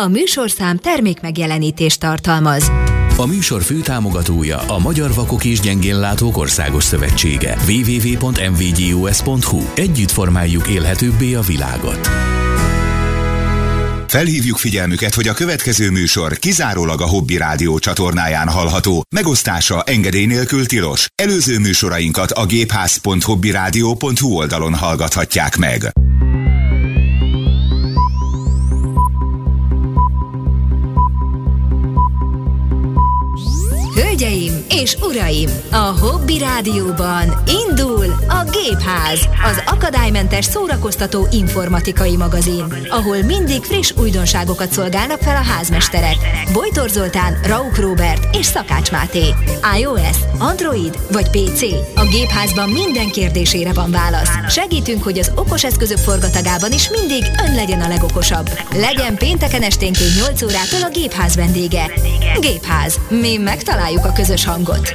A műsorszám termék megjelenítést tartalmaz. A műsor főtámogatója a Magyar Vakok és Gyengénlátók Országos Szövetsége. www.mvgus.hu Együtt formáljuk élhetőbbé a világot. Felhívjuk figyelmüket, hogy a következő műsor kizárólag a Hobby Rádió csatornáján hallható. Megosztása engedély nélkül tilos. Előző műsorainkat a gépház.hobbyradio.hu oldalon hallgathatják meg. Hölgyeim és uraim, a Hobby Rádióban indul a Gépház, az akadálymentes szórakoztató informatikai magazin, ahol mindig friss újdonságokat szolgálnak fel a házmesterek. Bojtor Zoltán, Rauk Robert és Szakács Máté. iOS, Android vagy PC? A Gépházban minden kérdésére van válasz. Segítünk, hogy az okos eszközök forgatagában is mindig ön legyen a legokosabb. Legyen pénteken esténként 8 órától a Gépház vendége. Gépház. Mi megtaláljuk a közös hangot.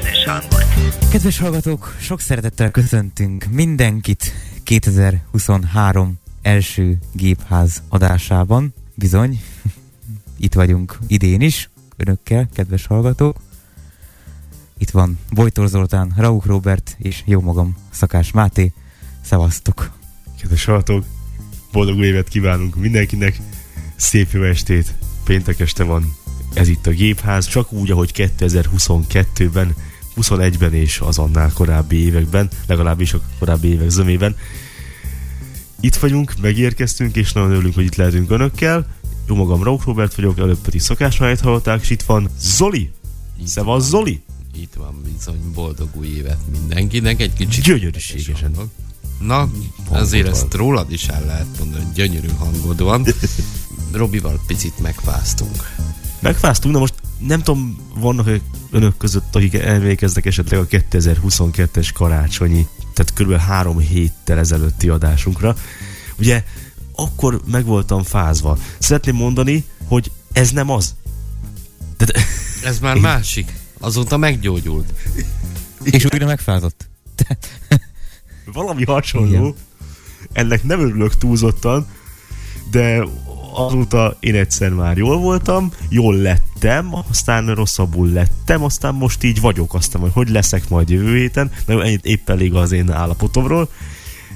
Kedves hallgatók, sok szeretettel köszöntünk mindenkit 2023 első gépház adásában. Bizony, itt vagyunk idén is, önökkel, kedves hallgatók. Itt van Bojtor Zoltán, Rauk Robert és jó magam, Szakás Máté. Szevasztok! Kedves hallgatók, boldog új évet kívánunk mindenkinek, szép jó estét, péntek este van, ez itt a gépház, csak úgy, ahogy 2022-ben, 21-ben és az annál korábbi években, legalábbis a korábbi évek zömében. Itt vagyunk, megérkeztünk, és nagyon örülünk, hogy itt lehetünk önökkel. Jó magam, Rauk Robert vagyok, előbb pedig Szakás hallották, és itt van Zoli. Szevasz, Zoli! Itt van bizony boldog új évet mindenkinek, egy kicsit Gyönyörűségesen. hangok. Na, azért ezt rólad is el lehet mondani, hogy gyönyörű hangod van. Robival picit megfáztunk. Megfáztunk, na most nem tudom, vannak önök között, akik emlékeznek esetleg a 2022-es karácsonyi, tehát kb. három héttel ezelőtti adásunkra. Ugye akkor meg voltam fázva. Szeretném mondani, hogy ez nem az. Tehát, Ez már másik. Azóta meggyógyult. És újra megfázott. valami hasonló. Igen. Ennek nem örülök túlzottan, de azóta én egyszer már jól voltam, jól lettem, aztán rosszabbul lettem, aztán most így vagyok, aztán hogy hogy leszek majd jövő héten, de ennyit épp elég az én állapotomról.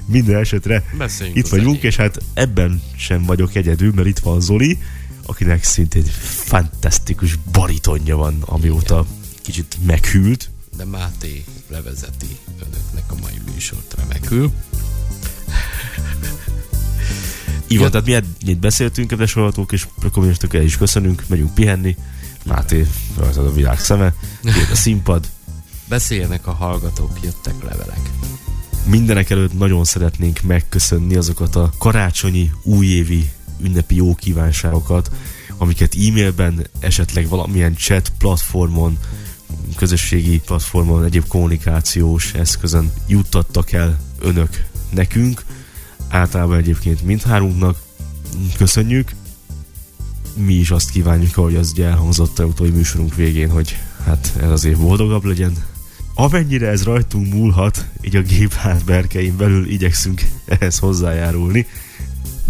Minden esetre Beszéljünk itt vagyunk, és hát ebben sem vagyok egyedül, mert itt van Zoli, akinek szintén fantasztikus baritonja van, amióta kicsit meghűlt. De Máté levezeti önöknek a mai műsort remekül. Igen, ja. tehát mi ennyit beszéltünk, kedves hallgatók, és most el is köszönünk, megyünk pihenni. Máté, rajtad a világ szeme, a színpad. Beszéljenek a hallgatók, jöttek levelek. Mindenek előtt nagyon szeretnénk megköszönni azokat a karácsonyi, újévi, ünnepi jó kívánságokat, amiket e-mailben, esetleg valamilyen chat platformon, közösségi platformon, egyéb kommunikációs eszközön juttattak el önök nekünk. Általában egyébként mindhármunknak köszönjük. Mi is azt kívánjuk, ahogy az ugye elhangzott a utói műsorunk végén, hogy hát ez az boldogabb legyen. Amennyire ez rajtunk múlhat, így a gépház berkein belül igyekszünk ehhez hozzájárulni.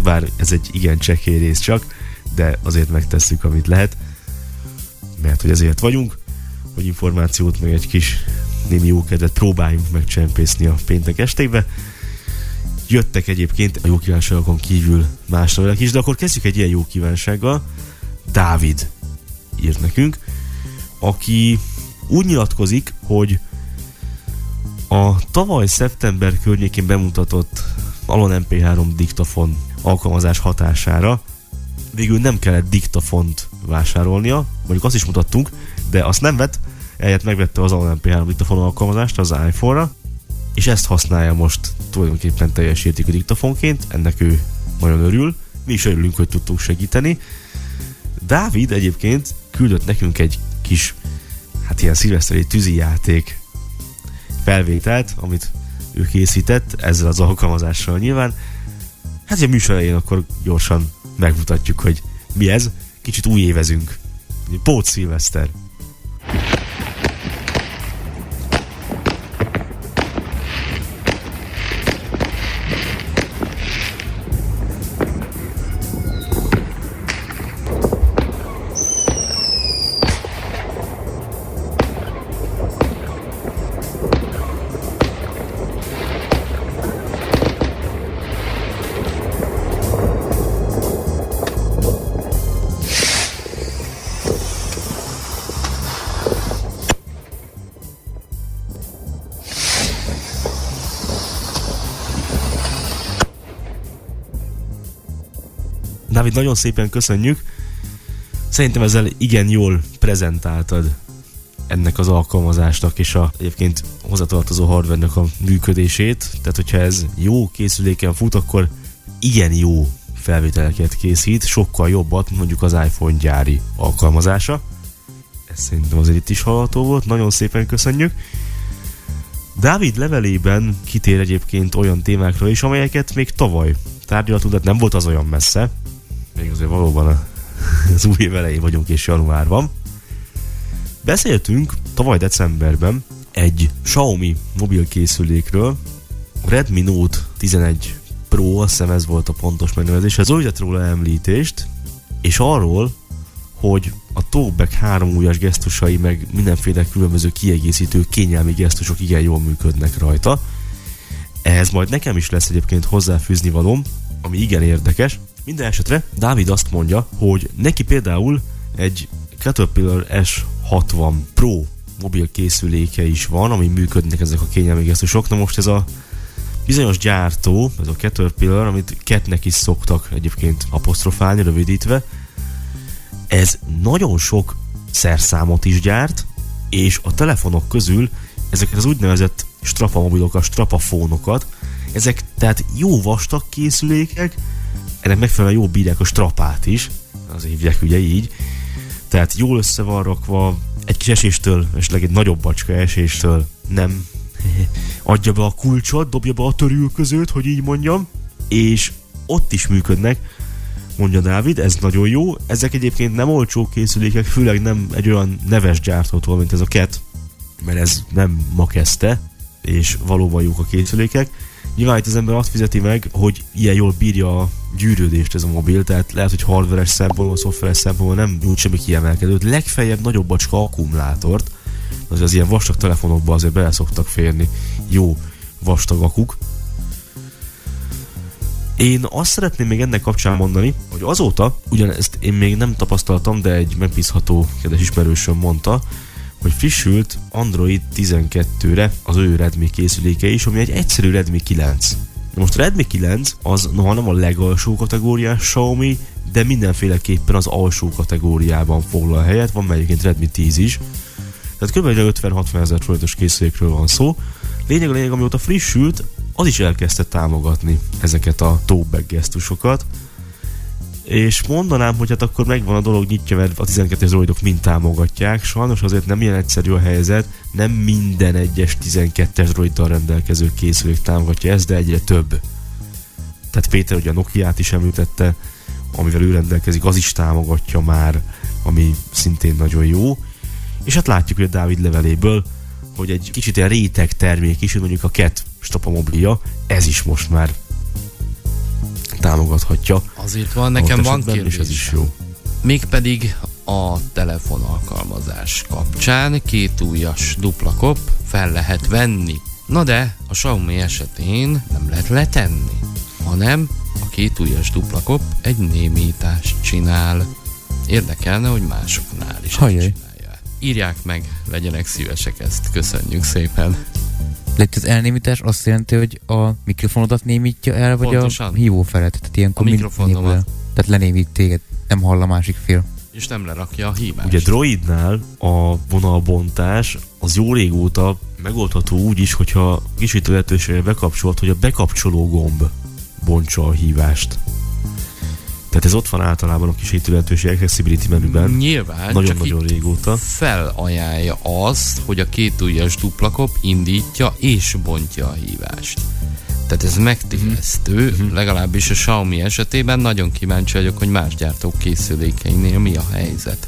Bár ez egy igen csekély rész csak, de azért megtesszük, amit lehet. Mert hogy ezért vagyunk, hogy információt, meg egy kis némi jókedvet próbáljunk megcsempészni a péntek estébe. Jöttek egyébként a jó kívánságokon kívül más levelek is, de akkor kezdjük egy ilyen jó kívánsággal. Dávid írt nekünk, aki úgy nyilatkozik, hogy a tavaly szeptember környékén bemutatott Alon MP3 diktafon alkalmazás hatására végül nem kellett diktafont vásárolnia, mondjuk azt is mutattunk, de azt nem vett, eljött megvette az Alon MP3 diktafon alkalmazást az iPhone-ra, és ezt használja most tulajdonképpen teljes értékű diktafonként, ennek ő nagyon örül, mi is örülünk, hogy tudtunk segíteni. Dávid egyébként küldött nekünk egy kis, hát ilyen szilveszteri tűzijáték felvételt, amit ő készített ezzel az alkalmazással nyilván. Hát a műsor elején akkor gyorsan megmutatjuk, hogy mi ez. Kicsit új évezünk. Pót szilveszter. Dávid, nagyon szépen köszönjük. Szerintem ezzel igen jól prezentáltad ennek az alkalmazásnak és a egyébként hozzatartozó hardware a működését. Tehát, hogyha ez jó készüléken fut, akkor igen jó felvételeket készít, sokkal jobbat, mondjuk az iPhone gyári alkalmazása. Ez szerintem azért itt is hallható volt, nagyon szépen köszönjük. Dávid levelében kitér egyébként olyan témákra is, amelyeket még tavaly tárgyaltunk, de nem volt az olyan messze. Még azért valóban az új év elején vagyunk és januárban. Beszéltünk tavaly decemberben egy Xiaomi mobilkészülékről, Redmi Note 11 Pro, azt hiszem ez volt a pontos megnevezés, ez úgy róla említést, és arról, hogy a talkback három ujjas gesztusai, meg mindenféle különböző kiegészítő kényelmi gesztusok igen jól működnek rajta. Ehhez majd nekem is lesz egyébként hozzáfűzni valóm, ami igen érdekes. Minden esetre Dávid azt mondja, hogy neki például egy Caterpillar S60 Pro mobil készüléke is van, ami működnek ezek a kényelmi gesztusok. Na most ez a bizonyos gyártó, ez a Caterpillar, amit ketnek is szoktak egyébként apostrofálni, rövidítve, ez nagyon sok szerszámot is gyárt, és a telefonok közül ezeket az úgynevezett strapamobilokat, strapafónokat, ezek tehát jó vastag készülékek, ennek megfelelően jó bírják a strapát is, az hívják ugye így, tehát jól össze van rakva, egy kis eséstől, esetleg egy nagyobb bacska eséstől nem adja be a kulcsot, dobja be a törülközőt, hogy így mondjam, és ott is működnek, mondja Dávid, ez nagyon jó. Ezek egyébként nem olcsó készülékek, főleg nem egy olyan neves gyártótól, mint ez a Cat, mert ez nem ma kezdte, és valóban jók a készülékek. Nyilván itt az ember azt fizeti meg, hogy ilyen jól bírja a gyűrődést ez a mobil, tehát lehet, hogy hardveres szempontból, szoftveres szempontból nem nyújt semmi kiemelkedőt. Legfeljebb nagyobb bacska akkumulátort, az, az ilyen vastag telefonokba azért bele szoktak férni jó vastag akuk. Én azt szeretném még ennek kapcsán mondani, hogy azóta, ugyan ezt én még nem tapasztaltam, de egy megbízható kedves ismerősöm mondta, hogy frissült Android 12-re az ő Redmi készüléke is, ami egy egyszerű Redmi 9. Most Redmi 9 az noha nem a legalsó kategóriás Xiaomi, de mindenféleképpen az alsó kategóriában foglal helyet, van melyiként Redmi 10 is. Tehát kb. 50-60 ezer forintos készülékről van szó. Lényeg a lényeg, amióta frissült, az is elkezdte támogatni ezeket a tóbek gesztusokat. És mondanám, hogy hát akkor megvan a dolog nyitja, mert a 12-es droidok mind támogatják. Sajnos azért nem ilyen egyszerű a helyzet, nem minden egyes 12-es droiddal rendelkező készülék támogatja ezt, de egyre több. Tehát Péter ugye a Nokia-t is említette, amivel ő rendelkezik, az is támogatja már, ami szintén nagyon jó. És hát látjuk, hogy a Dávid leveléből, hogy egy kicsit ilyen réteg termék is, mondjuk a Cat stopamoblia, ez is most már támogathatja. Azért van, nekem van kérdés. ez is jó. Mégpedig a telefon alkalmazás kapcsán két újas dupla kop fel lehet venni. Na de a Xiaomi esetén nem lehet letenni, hanem a két ujjas dupla kop egy némítást csinál. Érdekelne, hogy másoknál is Hajjaj. Írják meg, legyenek szívesek ezt. Köszönjük szépen. De itt az elnémítás azt jelenti, hogy a mikrofonodat némítja el, vagy Pontosan. a hívófelet? Tehát ilyenkor a mikrofonomat. Tehát lenémít téged, nem hall a másik fél. És nem lerakja a hívást. Ugye Droidnál a vonalbontás az jó régóta megoldható úgy is, hogyha kicsit lehetőségre bekapcsolt, hogy a bekapcsoló gomb bontsa a hívást. Tehát ez ott van általában a kisítő lehetőség accessibility menüben. Nyilván, Nagyon-nagyon régóta. felajánlja azt, hogy a két ujjas duplakop indítja és bontja a hívást. Tehát ez megtévesztő, uh-huh. legalábbis a Xiaomi esetében nagyon kíváncsi vagyok, hogy más gyártók készülékeinél mi a helyzet.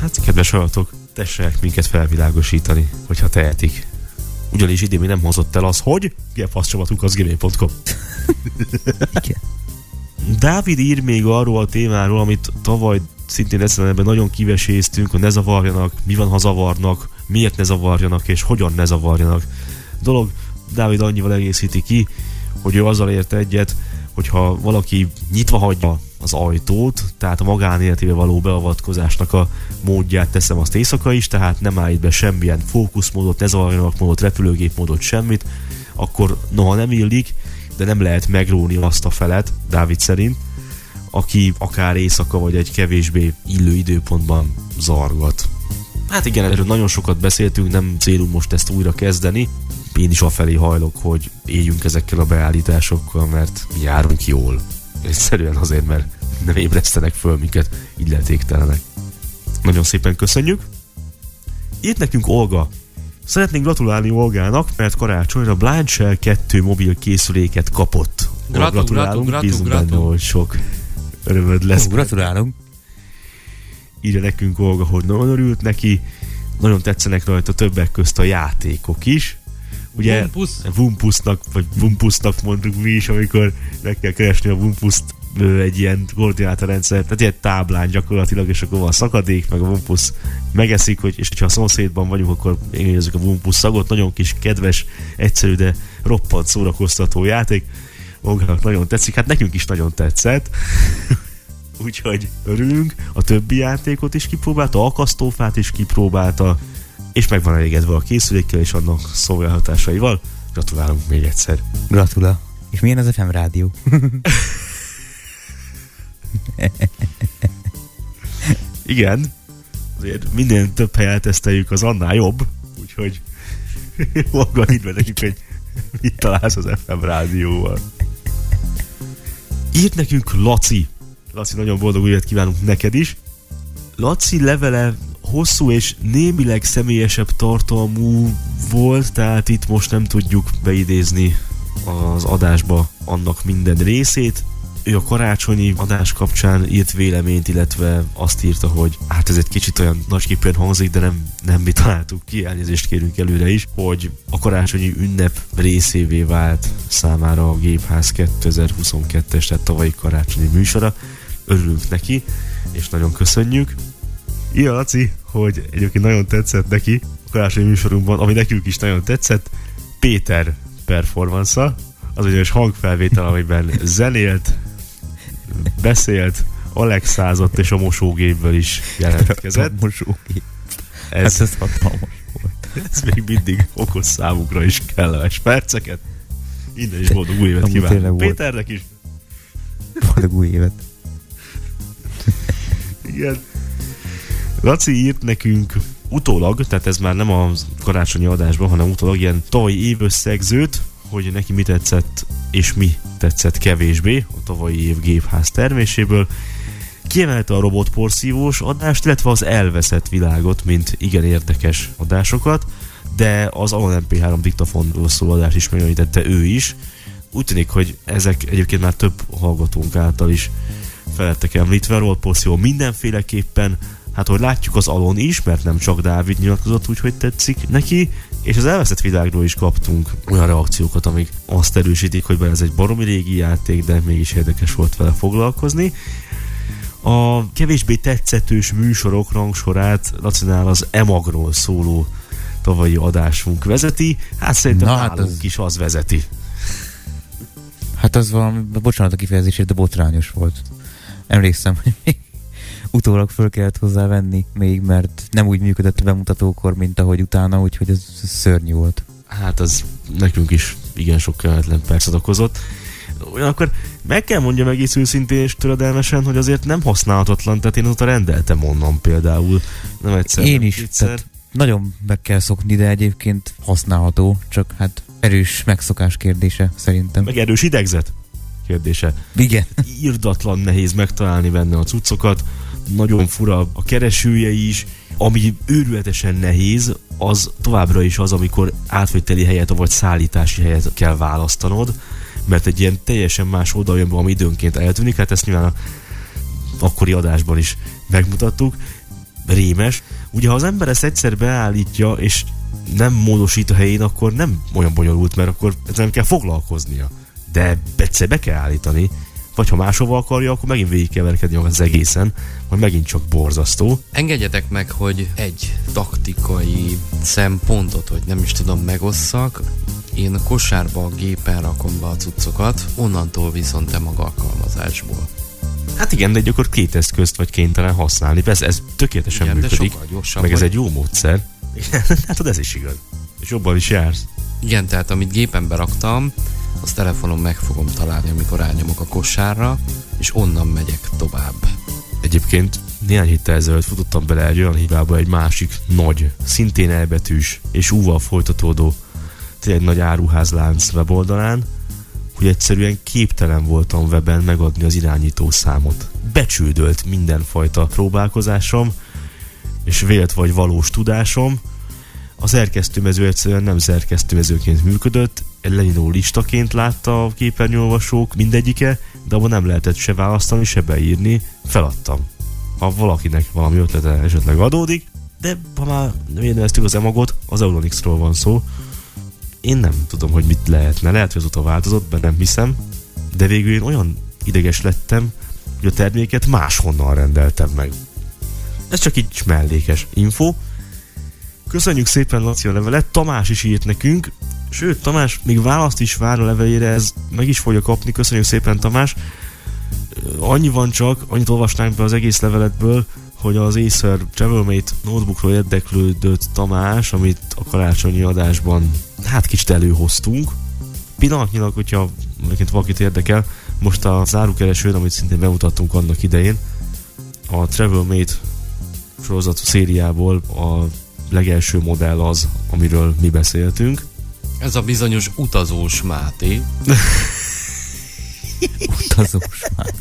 Hát, kedves hallgatók, tessenek minket felvilágosítani, hogyha tehetik. Ugyanis idén mi nem hozott el az, hogy gfaszcsapatunk az gmail.com. Igen. Dávid ír még arról a témáról, amit tavaly szintén decemberben nagyon kiveséztünk, hogy ne zavarjanak, mi van, ha zavarnak, miért ne zavarjanak, és hogyan ne zavarjanak. Dolog Dávid annyival egészíti ki, hogy ő azzal ért egyet, hogyha valaki nyitva hagyja az ajtót, tehát a magánéletébe való beavatkozásnak a módját teszem azt éjszaka is, tehát nem állít be semmilyen fókuszmódot, ne zavarjanak módot, repülőgépmódot, semmit, akkor noha nem illik, de nem lehet megróni azt a felet, Dávid szerint, aki akár éjszaka vagy egy kevésbé illő időpontban zargat. Hát igen, erről nagyon sokat beszéltünk, nem célunk most ezt újra kezdeni. Én is afelé hajlok, hogy éljünk ezekkel a beállításokkal, mert mi járunk jól. Egyszerűen azért, mert nem ébresztenek föl minket illetéktelenek. Nagyon szépen köszönjük. Itt nekünk Olga. Szeretnénk gratulálni Olgának, mert karácsonyra Blind Shell 2 mobil készüléket kapott. Gratu, Gratulálunk, gratu, bízunk benne, hogy sok örömöd lesz. Ó, gratulálunk. írja nekünk Olga, hogy nagyon örült neki, nagyon tetszenek rajta többek közt a játékok is. Ugye Wumpus. Wumpusnak, vagy Wumpusnak mondjuk mi is, amikor meg kell keresni a Wumpust ö, egy ilyen koordinátorrendszer, tehát ilyen táblán gyakorlatilag, és akkor van szakadék, meg a Wumpus megeszik, hogy, és ha a szomszédban vagyunk, akkor érezzük a Wumpus szagot, nagyon kis kedves, egyszerű, de roppant szórakoztató játék. Olgának nagyon tetszik, hát nekünk is nagyon tetszett. Úgyhogy örülünk, a többi játékot is kipróbálta, akasztófát is kipróbálta, és meg van elégedve a készülékkel és annak szolgálhatásaival. Gratulálunk még egyszer. Gratula. És milyen az FM rádió? Igen, azért minél több helyet teszteljük, az annál jobb, úgyhogy maga be nekünk, hogy mit találsz az FM rádióval. Írt nekünk Laci. Laci, nagyon boldog újat kívánunk neked is. Laci levele hosszú és némileg személyesebb tartalmú volt, tehát itt most nem tudjuk beidézni az adásba annak minden részét. Ő a karácsonyi adás kapcsán írt véleményt, illetve azt írta, hogy hát ez egy kicsit olyan nagyképpen hangzik, de nem, nem mi találtuk ki, elnézést kérünk előre is, hogy a karácsonyi ünnep részévé vált számára a Gépház 2022-es, tehát tavalyi karácsonyi műsora. Örülünk neki, és nagyon köszönjük. Ilyen Laci, hogy egyébként nagyon tetszett neki a karácsonyi műsorunkban, ami nekünk is nagyon tetszett, Péter performance az ugyanis hangfelvétel, amiben zenélt, beszélt, Alexázott és a mosógépből is jelentkezett. A mosógép. Ez, Hát ez hatalmas volt. ez még mindig okoz számukra is kellemes perceket. Innen is boldog új évet kívánok. Péternek is. Boldog új évet. Igen. Laci írt nekünk utólag, tehát ez már nem a karácsonyi adásban, hanem utólag ilyen tavalyi évösszegzőt, hogy neki mi tetszett és mi tetszett kevésbé a tavalyi év gépház terméséből. Kiemelte a robotporszívós adást, illetve az elveszett világot, mint igen érdekes adásokat, de az Alon MP3 diktafonról szóló adást is megemlítette ő is. Úgy tűnik, hogy ezek egyébként már több hallgatónk által is felettek említve, robotporszívó mindenféleképpen, hát hogy látjuk az Alon is, mert nem csak Dávid nyilatkozott úgy, hogy tetszik neki, és az elveszett világról is kaptunk olyan reakciókat, amik azt erősítik, hogy bár ez egy baromi régi játék, de mégis érdekes volt vele foglalkozni. A kevésbé tetszetős műsorok rangsorát Lacinál az Emagról szóló tavalyi adásunk vezeti, hát szerintem Na, hát az- is az vezeti. Hát az valami, bocsánat a kifejezésért, de botrányos volt. Emlékszem, hogy még utólag föl kellett hozzá venni még, mert nem úgy működött a bemutatókor, mint ahogy utána, úgyhogy ez szörnyű volt. Hát az nekünk is igen sok kelletlen percet okozott. Ugyanakkor meg kell mondjam egész őszintén és töredelmesen, hogy azért nem használhatatlan, tehát én azóta rendeltem onnan például. Nem egyszer, Én nem is, kétszer. tehát nagyon meg kell szokni, de egyébként használható, csak hát erős megszokás kérdése szerintem. Meg erős idegzet kérdése. Igen. Írdatlan nehéz megtalálni benne a cuccokat, nagyon fura a keresője is, ami őrületesen nehéz, az továbbra is az, amikor átvételi helyet vagy szállítási helyet kell választanod, mert egy ilyen teljesen más oldal jön be, ami időnként eltűnik, hát ezt nyilván a akkori adásban is megmutattuk, rémes. Ugye ha az ember ezt egyszer beállítja, és nem módosít a helyén, akkor nem olyan bonyolult, mert akkor ezzel nem kell foglalkoznia. De egyszer be kell állítani, vagy ha máshova akarja, akkor megint végig kell verkedni az egészen, majd megint csak borzasztó. Engedjetek meg, hogy egy taktikai szempontot, hogy nem is tudom, megosszak. Én kosárba a gépen rakom be a cuccokat, onnantól viszont te maga alkalmazásból. Hát igen, de akkor két eszközt vagy kénytelen használni. Persze ez tökéletesen Igen, de működik, sokkal gyorsabb meg ez vagy. egy jó módszer. Igen, hát ez is igaz. És jobban is jársz. Igen, tehát amit gépen beraktam, az telefonon meg fogom találni, amikor rányomok a kosárra, és onnan megyek tovább. Egyébként néhány héttel ezelőtt futottam bele egy olyan hibába egy másik nagy, szintén elbetűs és úval folytatódó egy nagy áruházlánc weboldalán, hogy egyszerűen képtelen voltam weben megadni az irányító számot. Becsődölt mindenfajta próbálkozásom, és vélt vagy valós tudásom. A szerkesztőmező egyszerűen nem szerkesztőmezőként működött, lenyiló listaként látta a képernyőolvasók mindegyike, de abban nem lehetett se választani, se beírni, feladtam. Ha valakinek valami ötlete esetleg adódik, de ha már nem az emagot, az Euronixról van szó, én nem tudom, hogy mit lehetne. Lehet, hogy azóta változott, de nem hiszem. De végül én olyan ideges lettem, hogy a terméket máshonnan rendeltem meg. Ez csak így mellékes info. Köszönjük szépen Laci a levelet, Tamás is írt nekünk, sőt Tamás még választ is vár a levelére, ez meg is fogja kapni, köszönjük szépen Tamás. Annyi van csak, annyit olvasnánk be az egész leveletből, hogy az Acer Travelmate notebookról érdeklődött Tamás, amit a karácsonyi adásban hát kicsit előhoztunk. Pillanatnyilag, hogyha egyébként valakit érdekel, most a zárukeresőn, amit szintén bemutattunk annak idején, a Travelmate sorozat szériából a legelső modell az, amiről mi beszéltünk. Ez a bizonyos utazós Máté. utazós Máté.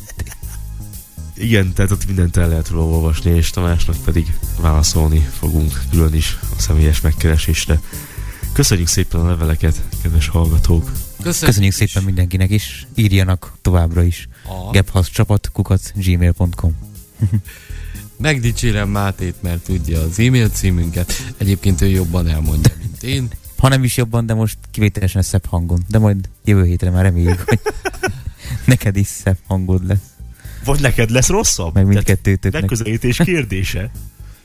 Igen, tehát ott mindent el lehet róla olvasni, és Tamásnak pedig válaszolni fogunk külön is a személyes megkeresésre. Köszönjük szépen a leveleket, kedves hallgatók! Köszönjük, Köszönjük szépen mindenkinek is, írjanak továbbra is. A... Gebhasz csapat, gmail.com Megdicsérem Mátét, mert tudja az e-mail címünket. Egyébként ő jobban elmondja, mint én. Ha nem is jobban, de most kivételesen szebb hangon. De majd jövő hétre már reméljük, hogy neked is szebb hangod lesz. Vagy neked lesz rosszabb? Meg mindkettőtöknek. Megközelítés kérdése.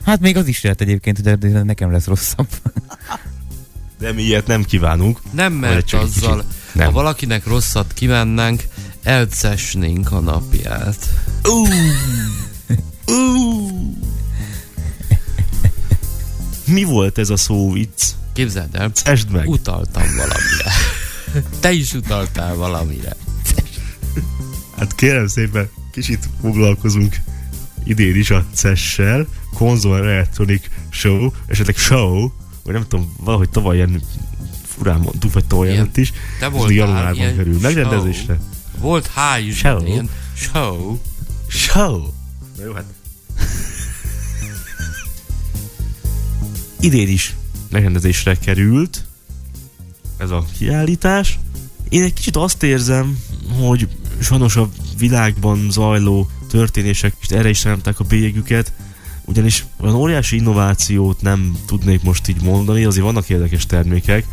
Hát még az is lehet egyébként, de nekem lesz rosszabb. De mi ilyet nem kívánunk. Nem, mert azzal, nem. ha valakinek rosszat kívánnánk, elcesnénk a napját. Uh, uh. Mi volt ez a szó vicc? Képzeld el, Cesd meg. utaltam valamire. Te is utaltál valamire. Hát kérem szépen, kicsit foglalkozunk idén is a CES-sel, Console Electronic Show, esetleg Show, vagy nem tudom, valahogy tavaly ilyen furán mondtuk, vagy tavaly előtt is. Te voltál januárban kerül megrendezésre. Volt high show. Ilyen show. Show. Na jó, hát. Idén is megrendezésre került ez a kiállítás. Én egy kicsit azt érzem, hogy sajnos a világban zajló történések és erre is remtek a bélyegüket, ugyanis olyan óriási innovációt nem tudnék most így mondani, azért vannak érdekes termékek.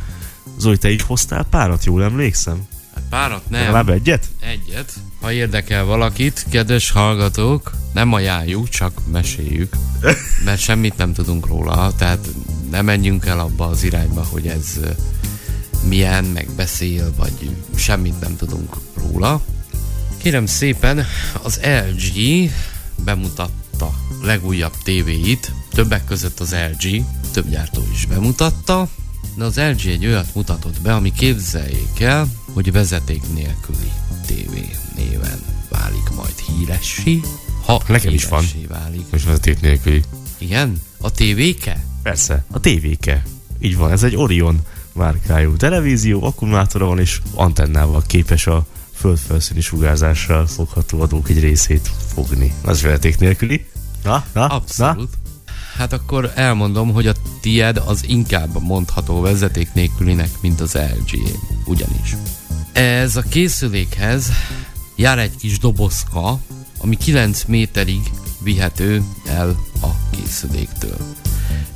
Zoli, te így hoztál párat, jól emlékszem? Hát párat nem. Legalább egyet? Egyet. Ha érdekel valakit, kedves hallgatók, nem ajánljuk, csak meséljük. Mert semmit nem tudunk róla, tehát nem menjünk el abba az irányba, hogy ez milyen, meg beszél, vagy semmit nem tudunk róla. Kérem szépen, az LG bemutatta legújabb tévéit, többek között az LG, több gyártó is bemutatta, de az LG egy olyat mutatott be, ami képzeljék el, hogy vezeték nélküli tévé néven válik majd híressé. Ha Nekem is van. válik. Most vezeték nélküli. Igen? A tévéke? Persze, a tévéke. Így van, ez egy Orion márkájú televízió, akkumulátora van és antennával képes a földfelszíni sugárzással fogható adók egy részét fogni. Az vezeték nélküli. Na, na, Abszolút. Na? Hát akkor elmondom, hogy a tied az inkább mondható vezeték nélkülinek, mint az LG. Ugyanis. Ez a készülékhez jár egy kis dobozka, ami 9 méterig vihető el a készüléktől.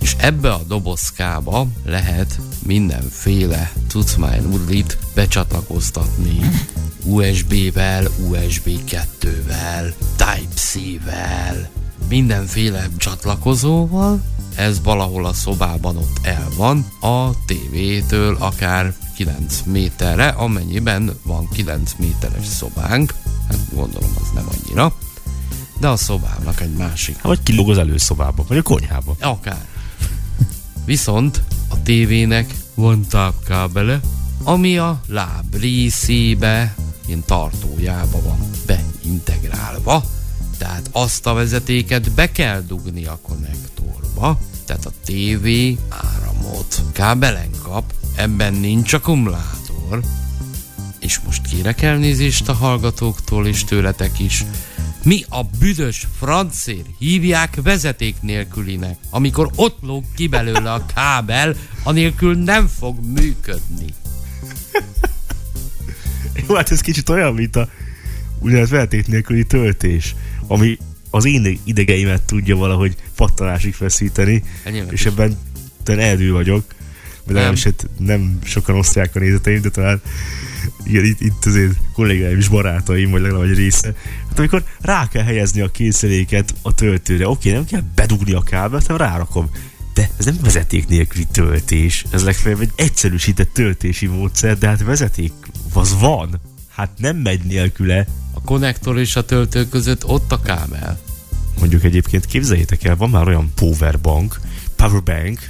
És ebbe a dobozkába lehet mindenféle cucmájnudlit becsatlakoztatni USB-vel, USB 2-vel, Type-C-vel, mindenféle csatlakozóval, ez valahol a szobában ott el van, a tévétől akár 9 méterre, amennyiben van 9 méteres szobánk, hát gondolom az nem annyira, de a szobának egy másik. Vagy kilóg az előszobába, vagy a konyhába. Akár. Viszont a tévének van tápkábele, ami a láb részébe, ilyen tartójába van beintegrálva, tehát azt a vezetéket be kell dugni a konnektorba, tehát a TV áramot kábelen kap, ebben nincs akkumulátor, és most kérek elnézést a hallgatóktól és tőletek is, mi a büdös francér hívják vezeték nélkülinek, amikor ott lóg ki belőle a kábel, anélkül nem fog működni. Jó, hát ez kicsit olyan, mint a úgynevezett vezeték nélküli töltés, ami az én idegeimet tudja valahogy pattanásig feszíteni, Enyémet és ebben eldő vagyok, de nem. Nem. Is, hát nem sokan osztják a nézeteim, de talán igen, itt, itt azért kollégáim is barátaim, vagy legalább egy része. Hát amikor rá kell helyezni a készüléket a töltőre, oké, nem kell bedugni a kábelt, hanem rárakom. De ez nem vezeték nélküli töltés, ez legfeljebb egy egyszerűsített töltési módszer, de hát vezeték az van. Hát nem megy nélküle. A konnektor és a töltő között ott a kábel. Mondjuk egyébként képzeljétek el, van már olyan powerbank, powerbank,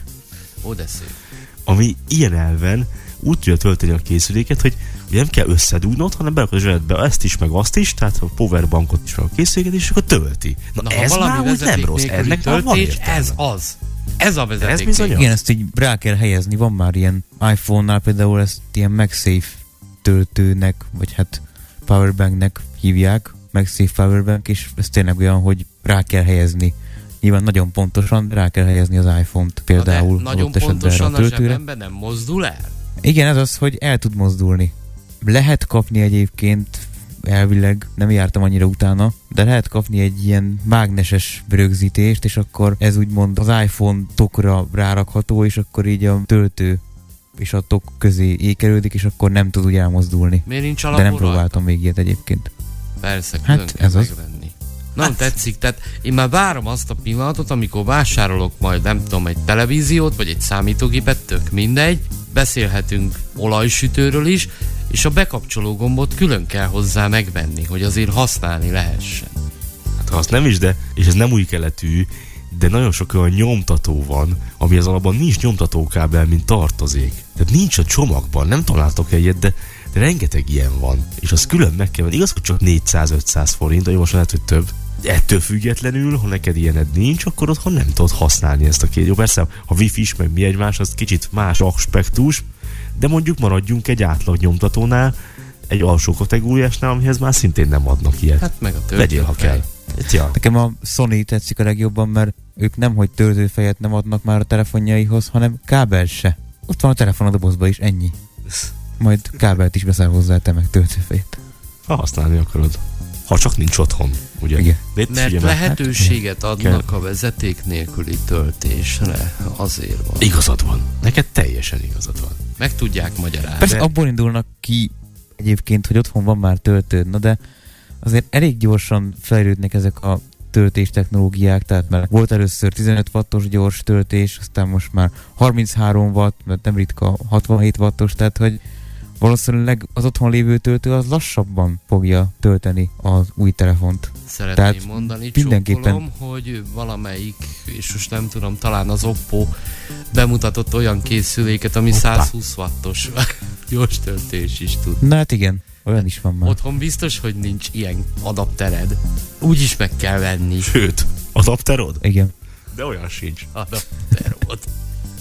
Ó, de szép. Ami ilyen elven úgy tudja tölteni a készüléket, hogy nem kell összedugnod, hanem berakod a zsebedbe ezt is, meg azt is, tehát a powerbankot is, meg a készüléket, és akkor tölti. Na, Na, ez már úgy nem rossz, ennek már van töltés, értelme. ez az. Ez a vezeték. Ez bizony. Igen, ezt így rá kell helyezni. Van már ilyen iPhone-nál például ezt ilyen MagSafe töltőnek, vagy hát powerbanknek hívják, MagSafe powerbank, és ez tényleg olyan, hogy rá kell helyezni. Nyilván nagyon pontosan rá kell helyezni az iPhone-t Na de például nagyon pontosan a a zsebemben nem mozdul el. Igen, ez az, hogy el tud mozdulni. Lehet kapni egyébként, elvileg nem jártam annyira utána, de lehet kapni egy ilyen mágneses rögzítést, és akkor ez úgymond az iPhone tokra rárakható, és akkor így a töltő és a tok közé ékerődik, és akkor nem tud úgy elmozdulni. Miért nincs De nem próbáltam még ilyet egyébként. Persze, Hát, ez az. megvenni. Nem tetszik, tehát én már várom azt a pillanatot, amikor vásárolok majd, nem tudom, egy televíziót, vagy egy számítógépet, tök mindegy, beszélhetünk olajsütőről is, és a bekapcsoló gombot külön kell hozzá megvenni, hogy azért használni lehessen. Hát ha azt nem is, de, és ez nem új keletű, de nagyon sok olyan nyomtató van, ami az alapban nincs nyomtatókábel, mint tartozék. Tehát nincs a csomagban, nem találtok egyet, de, de rengeteg ilyen van. És az külön meg kell venni. Igaz, hogy csak 400-500 forint, vagy most lehet, hogy több. Ettől függetlenül, ha neked ilyened nincs, akkor otthon nem tudod használni ezt a két. Jó, persze, ha wifi is, meg mi egymás, az kicsit más aspektus, de mondjuk maradjunk egy átlag nyomtatónál, egy alsó kategóriásnál, amihez már szintén nem adnak ilyet. Hát meg a töltő Vegyél, ha kell. Ja. Nekem a Sony tetszik a legjobban, mert ők nem, hogy töltőfejet nem adnak már a telefonjaihoz, hanem kábel se. Ott van a telefon a dobozba is, ennyi. Majd kábelt is veszel hozzá, te meg töltőfejet. Ha használni akarod. Ha csak nincs otthon, ugye? Igen. Itt Mert figyelj meg, lehetőséget adnak a vezeték nélküli töltésre, azért van. Igazad van. Neked teljesen igazad van. Meg tudják magyarázni. Persze De- abból indulnak ki egyébként, hogy otthon van már töltőd, na de azért elég gyorsan fejlődnek ezek a töltés technológiák, tehát mert volt először 15 wattos gyors töltés, aztán most már 33 watt, mert nem ritka 67 wattos, tehát hogy valószínűleg az otthon lévő töltő az lassabban fogja tölteni az új telefont. Szeretném Tehát mondani, mindenképpen- csókolom, hogy valamelyik, és most nem tudom, talán az Oppo bemutatott olyan készüléket, ami Hoppá. 120 wattos gyors töltés is tud. Na hát igen, olyan is van már. Otthon biztos, hogy nincs ilyen adaptered. Úgyis meg kell venni Sőt, adapterod? Igen. De olyan sincs. adapterod.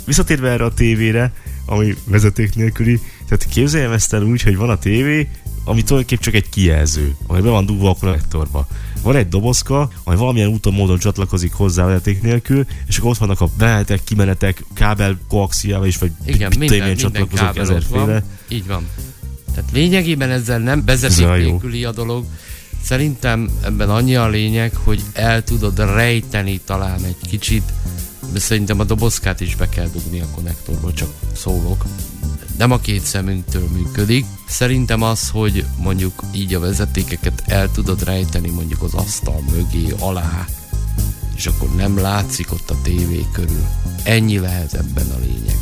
Visszatérve erre a tévére, ami vezeték nélküli, tehát képzeljem ezt el úgy, hogy van a tévé, ami tulajdonképpen csak egy kijelző, ami be van dugva a konnektorba. Van egy dobozka, ami valamilyen úton módon csatlakozik hozzá vezeték nélkül, és akkor ott vannak a bemenetek, kimenetek, kábel koaxiával is, vagy Igen, minden, minden csatlakozók ezerféle. van. Így van. Tehát lényegében ezzel nem vezeték nélküli a dolog. Szerintem ebben annyi a lényeg, hogy el tudod rejteni talán egy kicsit, de szerintem a dobozkát is be kell dugni a konnektorból, csak szólok. Nem a két szemünktől működik. Szerintem az, hogy mondjuk így a vezetékeket el tudod rejteni mondjuk az asztal mögé, alá, és akkor nem látszik ott a tévé körül. Ennyi lehet ebben a lényeg.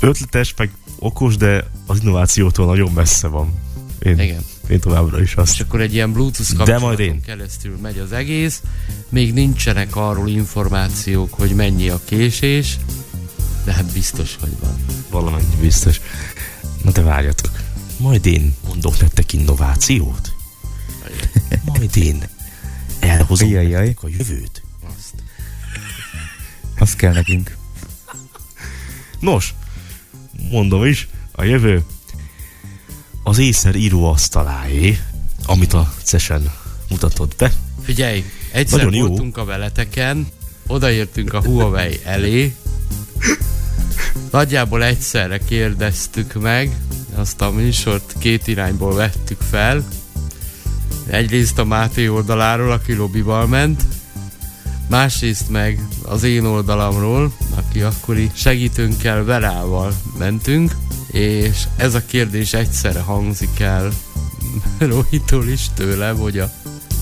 Ötletes, meg okos, de az innovációtól nagyon messze van. Én, Igen. én továbbra is azt. És akkor egy ilyen Bluetooth kapcsolaton keresztül megy az egész. Még nincsenek arról információk, hogy mennyi a késés, de hát biztos, hogy van. Valamennyi biztos. Na de várjatok. Majd én mondok nektek innovációt. Majd én elhozom Jaj, jaj. a jövőt. Azt. Az kell nekünk. Nos, mondom is, a jövő az észer íróasztaláé, amit a Cesen mutatott be. Figyelj, egyszer Nagyon jó. voltunk a veleteken, odaértünk a Huawei elé, nagyjából egyszerre kérdeztük meg, azt a műsort két irányból vettük fel. Egyrészt a Máté oldaláról, aki lobbival ment, másrészt meg az én oldalamról, aki akkori segítőnkkel Verával mentünk, és ez a kérdés egyszerre hangzik el Rohitól is tőlem, hogy a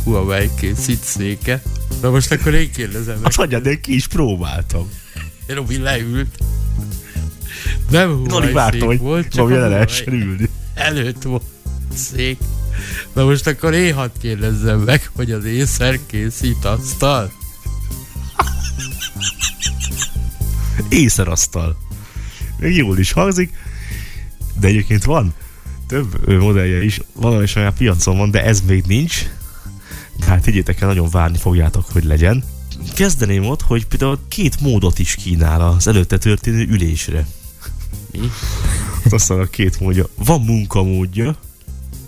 Huawei készít széke. Na most akkor én kérdezem meg. Azt mondjad, de ki is próbáltam. Robi leült. Nem szék hogy volt, csak Huawei lehessen ülni. előtt volt szék. Na most akkor én hadd kérdezzem meg, hogy az észer készít asztal. Észerasztal. Még jól is hangzik, de egyébként van több modellje is, valami saját piacon van, de ez még nincs. De hát higgyétek el, nagyon várni fogjátok, hogy legyen. Kezdeném ott, hogy például két módot is kínál az előtte történő ülésre. Mi? Az asztalnak két módja. Van munkamódja,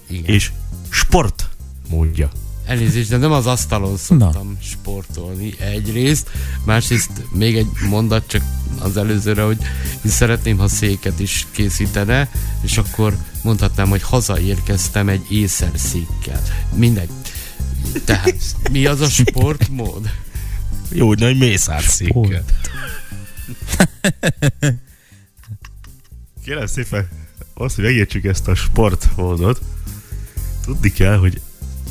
Igen. és sport módja. Elnézést, de nem az asztalon szoktam Na. sportolni egyrészt, másrészt még egy mondat csak az előzőre, hogy én szeretném, ha széket is készítene, és akkor mondhatnám, hogy hazaérkeztem egy észerszékkel. Mindegy. Tehát mi az a sportmód? Jó, hogy nagy mészárszékkel. Kérem szépen, azt, hogy megértsük ezt a sportmódot, tudni kell, hogy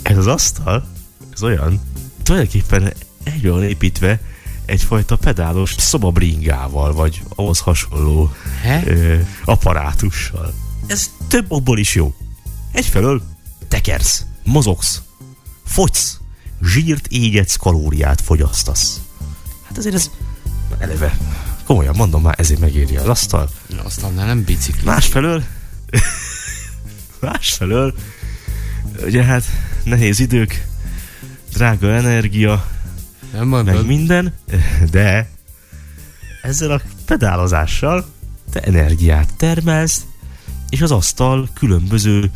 ez az asztal, ez olyan, tulajdonképpen egyre van építve egyfajta pedálos szobabringával, vagy ahhoz hasonló He? ö, apparátussal. Ez több okból is jó. Egyfelől tekersz, mozogsz, fogysz, zsírt égetsz, kalóriát fogyasztasz. Hát azért ez eleve, komolyan mondom már, ezért megéri az asztal. Aztán nem bicikli. Másfelől, másfelől, ugye hát nehéz idők, drága energia, Nem meg mondod? minden, de ezzel a pedálozással te energiát termelsz, és az asztal különböző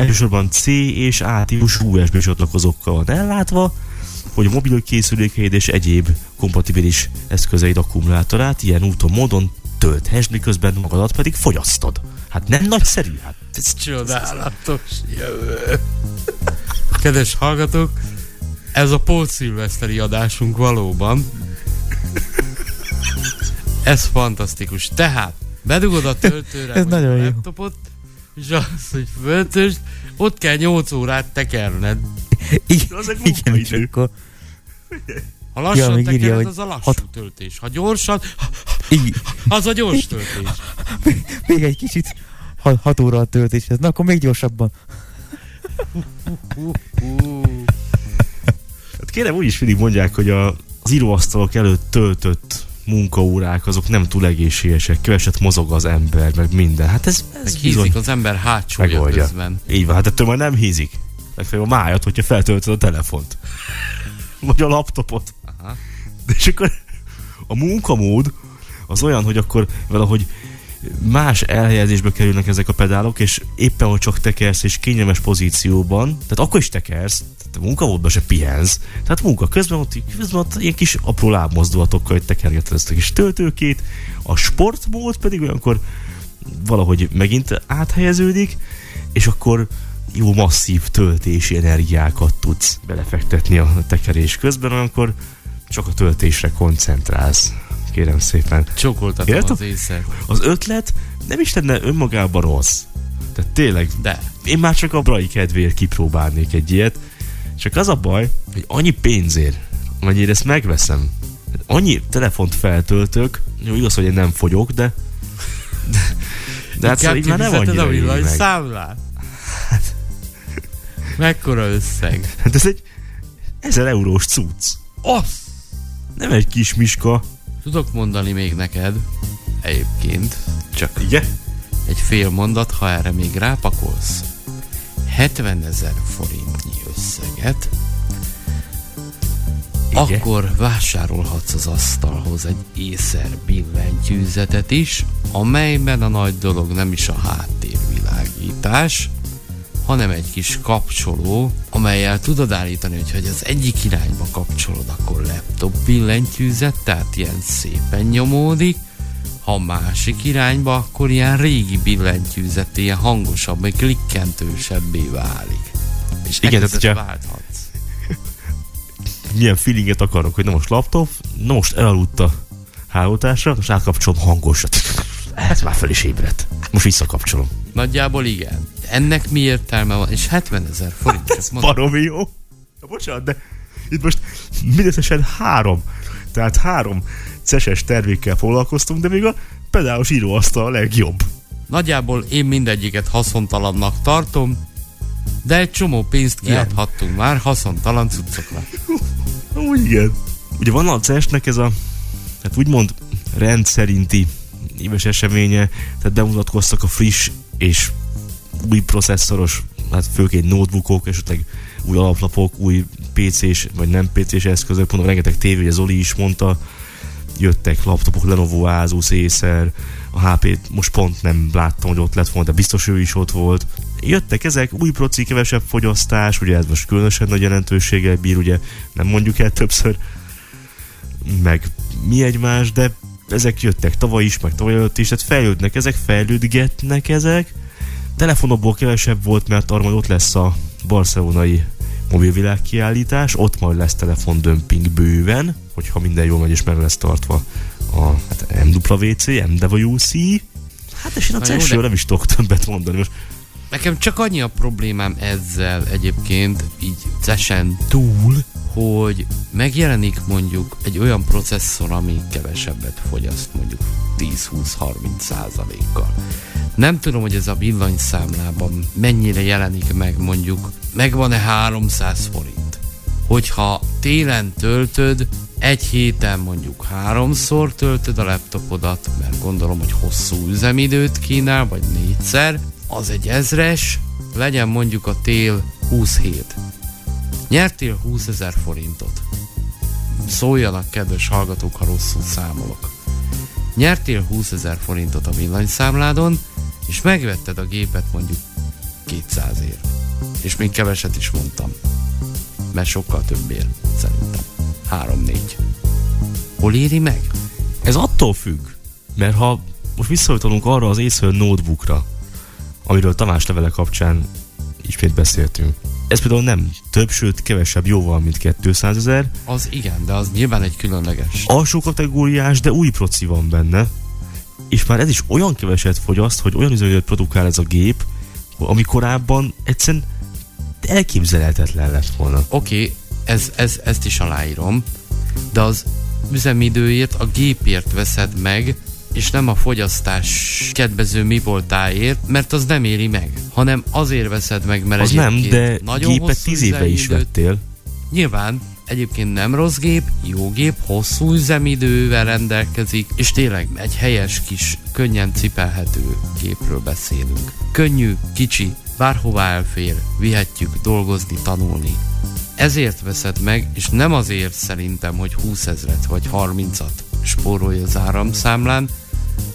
elsősorban C és A típusú USB csatlakozókkal van ellátva, hogy a mobil készülékeid és egyéb kompatibilis eszközeid akkumulátorát ilyen úton módon tölthess, miközben magadat pedig fogyasztod. Hát nem nagyszerű? Hát ez Csodálatos jövő. Kedves hallgatók, ez a Pót Szilveszteri adásunk valóban. Ez fantasztikus. Tehát, bedugod a töltőre Ez nagyon a jó. És az, hogy föltösd, ott kell 8 órát tekerned. Igen, Az egy igen és akkor Ha lassan Ja, még írja, tekered, hogy az a lassú hat- töltés. Ha gyorsan, így, az a gyors töltés. még egy kicsit 6 óra a töltéshez. Na, akkor még gyorsabban. Hát kérem, úgyis mindig mondják, hogy a, az íróasztalok előtt töltött munkaórák azok nem túl egészségesek, keveset mozog az ember, meg minden. Hát ez, Meg ez bizony hízik az ember hátsója megoldja. közben. Így van, hát ettől már nem hízik. Legfeljebb a májat, hogyha feltöltöd a telefont. Vagy a laptopot. Aha. De és akkor a munkamód az olyan, hogy akkor valahogy más elhelyezésbe kerülnek ezek a pedálok, és éppen, hogy csak tekersz és kényelmes pozícióban, tehát akkor is tekersz, tehát a munkamódban se pihensz, tehát munka közben ott, közben ott ilyen kis apró lábmozdulatokkal hogy tekergeted ezt a kis töltőkét, a sportmód pedig olyankor valahogy megint áthelyeződik, és akkor jó masszív töltési energiákat tudsz belefektetni a tekerés közben, olyankor csak a töltésre koncentrálsz. Kérem szépen. Csókoltatom Érted? az észre. Az ötlet nem is lenne önmagában rossz. Tehát tényleg, De. én már csak a brai kedvéért kipróbálnék egy ilyet. Csak az a baj, hogy annyi pénzért, amennyire ezt megveszem, annyi telefont feltöltök, jó, igaz, hogy én nem fogyok, de de, de hát szóval így már nem annyira a villany meg. számlát? Mekkora összeg? Hát ez egy 1000 eurós cucc. Osz! Nem egy kis miska. Tudok mondani még neked, egyébként, csak Igen? egy fél mondat, ha erre még rápakolsz 70 ezer forintnyi összeget, Igen. akkor vásárolhatsz az asztalhoz egy észer billentyűzetet is, amelyben a nagy dolog nem is a háttérvilágítás, hanem egy kis kapcsoló, amelyel tudod állítani, hogy, hogy az egyik irányba kapcsolod, akkor laptop billentyűzet, tehát ilyen szépen nyomódik, ha másik irányba, akkor ilyen régi billentyűzet, ilyen hangosabb, vagy klikkentősebbé válik. És Igen, tehát hogyha- válthatsz. Milyen feelinget akarok, hogy na most laptop, na most elaludt a hálótásra, most átkapcsolom hangosat. Ez már fel is ébredt. Most visszakapcsolom. Nagyjából igen. Ennek mi értelme van? És 70 ezer forint. csak mondom. Baromi jó. Na, bocsánat, de itt most mindösszesen három, tehát három ceses termékkel foglalkoztunk, de még a pedálos íróasztal a legjobb. Nagyjából én mindegyiket haszontalannak tartom, de egy csomó pénzt kiadhattunk már haszontalan cuccokra. Úgy igen. Ugye van a CES-nek ez a, hát úgymond rendszerinti éves eseménye, tehát bemutatkoztak a friss és új processzoros, hát főként notebookok, esetleg új alaplapok, új PC-s vagy nem PC-s eszközök, mondom, rengeteg tévé, ugye Zoli is mondta, jöttek laptopok, Lenovo, Asus, Acer, a HP-t most pont nem láttam, hogy ott lett volna, de biztos ő is ott volt. Jöttek ezek, új proci, kevesebb fogyasztás, ugye ez most különösen nagy jelentőséggel bír, ugye nem mondjuk el többször, meg mi egymás, de ezek jöttek tavaly is, meg tavaly előtt is, tehát fejlődnek ezek, fejlődgetnek ezek. Telefonokból kevesebb volt, mert arra majd ott lesz a barcelonai mobilvilág kiállítás, ott majd lesz telefondömping bőven, hogyha minden jól megy és meg lesz tartva a hát MWC, MWC. Hát és én a ces nem is tudok többet mondani. Most Nekem csak annyi a problémám ezzel egyébként, így cesen túl, hogy megjelenik mondjuk egy olyan processzor, ami kevesebbet fogyaszt, mondjuk 10-20-30 százalékkal. Nem tudom, hogy ez a villanyszámlában mennyire jelenik meg mondjuk, megvan-e 300 forint. Hogyha télen töltöd, egy héten mondjuk háromszor töltöd a laptopodat, mert gondolom, hogy hosszú üzemidőt kínál, vagy négyszer, az egy ezres, legyen mondjuk a tél 27. Nyertél 20 ezer forintot. Szóljanak, kedves hallgatók, ha rosszul számolok. Nyertél 20 ezer forintot a villanyszámládon, és megvetted a gépet mondjuk 200 ér. És még keveset is mondtam. Mert sokkal többért, szerintem. 3-4. Hol éri meg? Ez attól függ, mert ha most visszautalunk arra az Acer notebookra, amiről Tamás levele kapcsán ismét beszéltünk. Ez például nem több, sőt kevesebb jóval, mint 200 ezer. Az igen, de az nyilván egy különleges. Alsó kategóriás, de új proci van benne. És már ez is olyan keveset fogyaszt, hogy olyan üzemidőt produkál ez a gép, ami korábban egyszerűen elképzelhetetlen lett volna. Oké, okay, ez, ez, ezt is aláírom, de az üzemidőért, a gépért veszed meg, és nem a fogyasztás kedvező mi voltáért, mert az nem éri meg, hanem azért veszed meg, mert Az nem, de nagyon gépet 10 éve is vettél. Nyilván, egyébként nem rossz gép, jó gép, hosszú üzemidővel rendelkezik, és tényleg egy helyes kis, könnyen cipelhető gépről beszélünk. Könnyű, kicsi, bárhová elfér, vihetjük dolgozni, tanulni. Ezért veszed meg, és nem azért szerintem, hogy 20 ezret vagy 30-at spórolj az áramszámlán,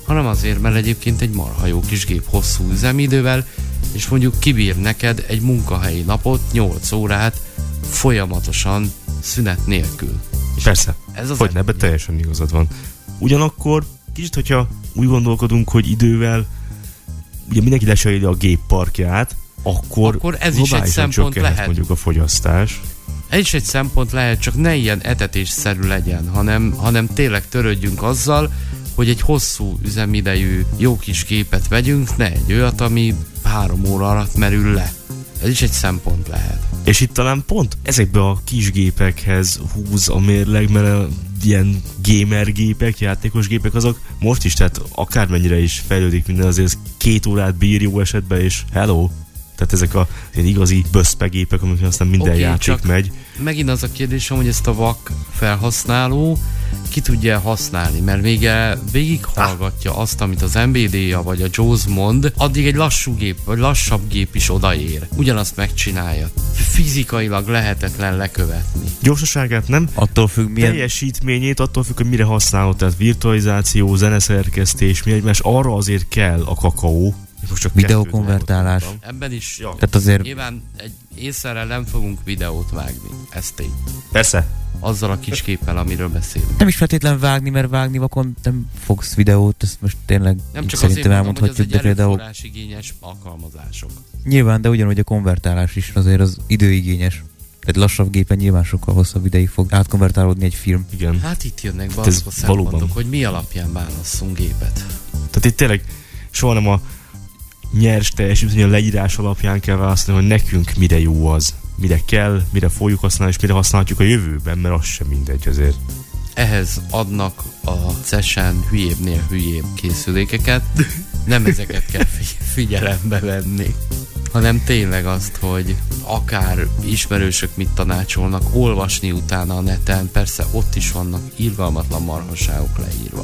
hanem azért, mert egyébként egy marha jó kis gép hosszú üzemidővel, és mondjuk kibír neked egy munkahelyi napot, 8 órát, folyamatosan szünet nélkül. És Persze, ez az hogy ne, ebben teljesen igazad van. Ugyanakkor, kicsit, hogyha úgy gondolkodunk, hogy idővel ugye mindenki lesereli a gép parkját, akkor, Akkor ez is egy szempont lehet. mondjuk a fogyasztás. Ez is egy szempont lehet, csak ne ilyen etetésszerű legyen, hanem, hanem tényleg törődjünk azzal, hogy egy hosszú üzemidejű jó kis képet vegyünk, ne egy olyat, ami három óra alatt merül le. Ez is egy szempont lehet. És itt talán pont ezekbe a kis gépekhez húz a mérleg, mert ilyen gamer gépek, játékos gépek azok most is, tehát akármennyire is fejlődik minden, azért két órát bír jó esetben, és hello! Tehát ezek a ilyen igazi böszpegépek, amiken aztán minden Oké, játék megy. Megint az a kérdésem, hogy ezt a vak felhasználó ki tudja használni, mert még végighallgatja azt, amit az MBD-ja vagy a Jaws mond, addig egy lassú gép, vagy lassabb gép is odaér. Ugyanazt megcsinálja. Fizikailag lehetetlen lekövetni. Gyorsaságát nem, Attól függ, milyen... teljesítményét attól függ, hogy mire használod, tehát virtualizáció, zeneszerkesztés, mi egymás, arra azért kell a kakaó. Most csak Videokonvertálás. Ebben is Ja. Tehát azért nyilván egy észre nem fogunk videót vágni. Ez tény. Persze. Azzal a kis képpel, amiről beszélünk. nem is feltétlen vágni, mert vágni vakon nem fogsz videót, ezt most tényleg Nem csak azért szerintem mondom, hogy ez elmondhatjuk, egy de például erőforrásigényes alkalmazások. nyilván, de ugyanúgy a konvertálás is azért az időigényes. Egy lassabb gépen nyilván sokkal hosszabb ideig fog átkonvertálódni egy film. Igen. Hát itt jönnek be Hát azok a szempontok, valóban. hogy mi alapján válasszunk gépet. Tehát itt tényleg soha nem a nyers teljesítmény a leírás alapján kell választani, hogy nekünk mire jó az, mire kell, mire fogjuk használni, és mire használhatjuk a jövőben, mert az sem mindegy azért. Ehhez adnak a CES-en hülyébbnél hülyébb készülékeket. Nem ezeket kell fi- figyelembe venni, hanem tényleg azt, hogy akár ismerősök mit tanácsolnak, olvasni utána a neten, persze ott is vannak irgalmatlan marhaságok leírva.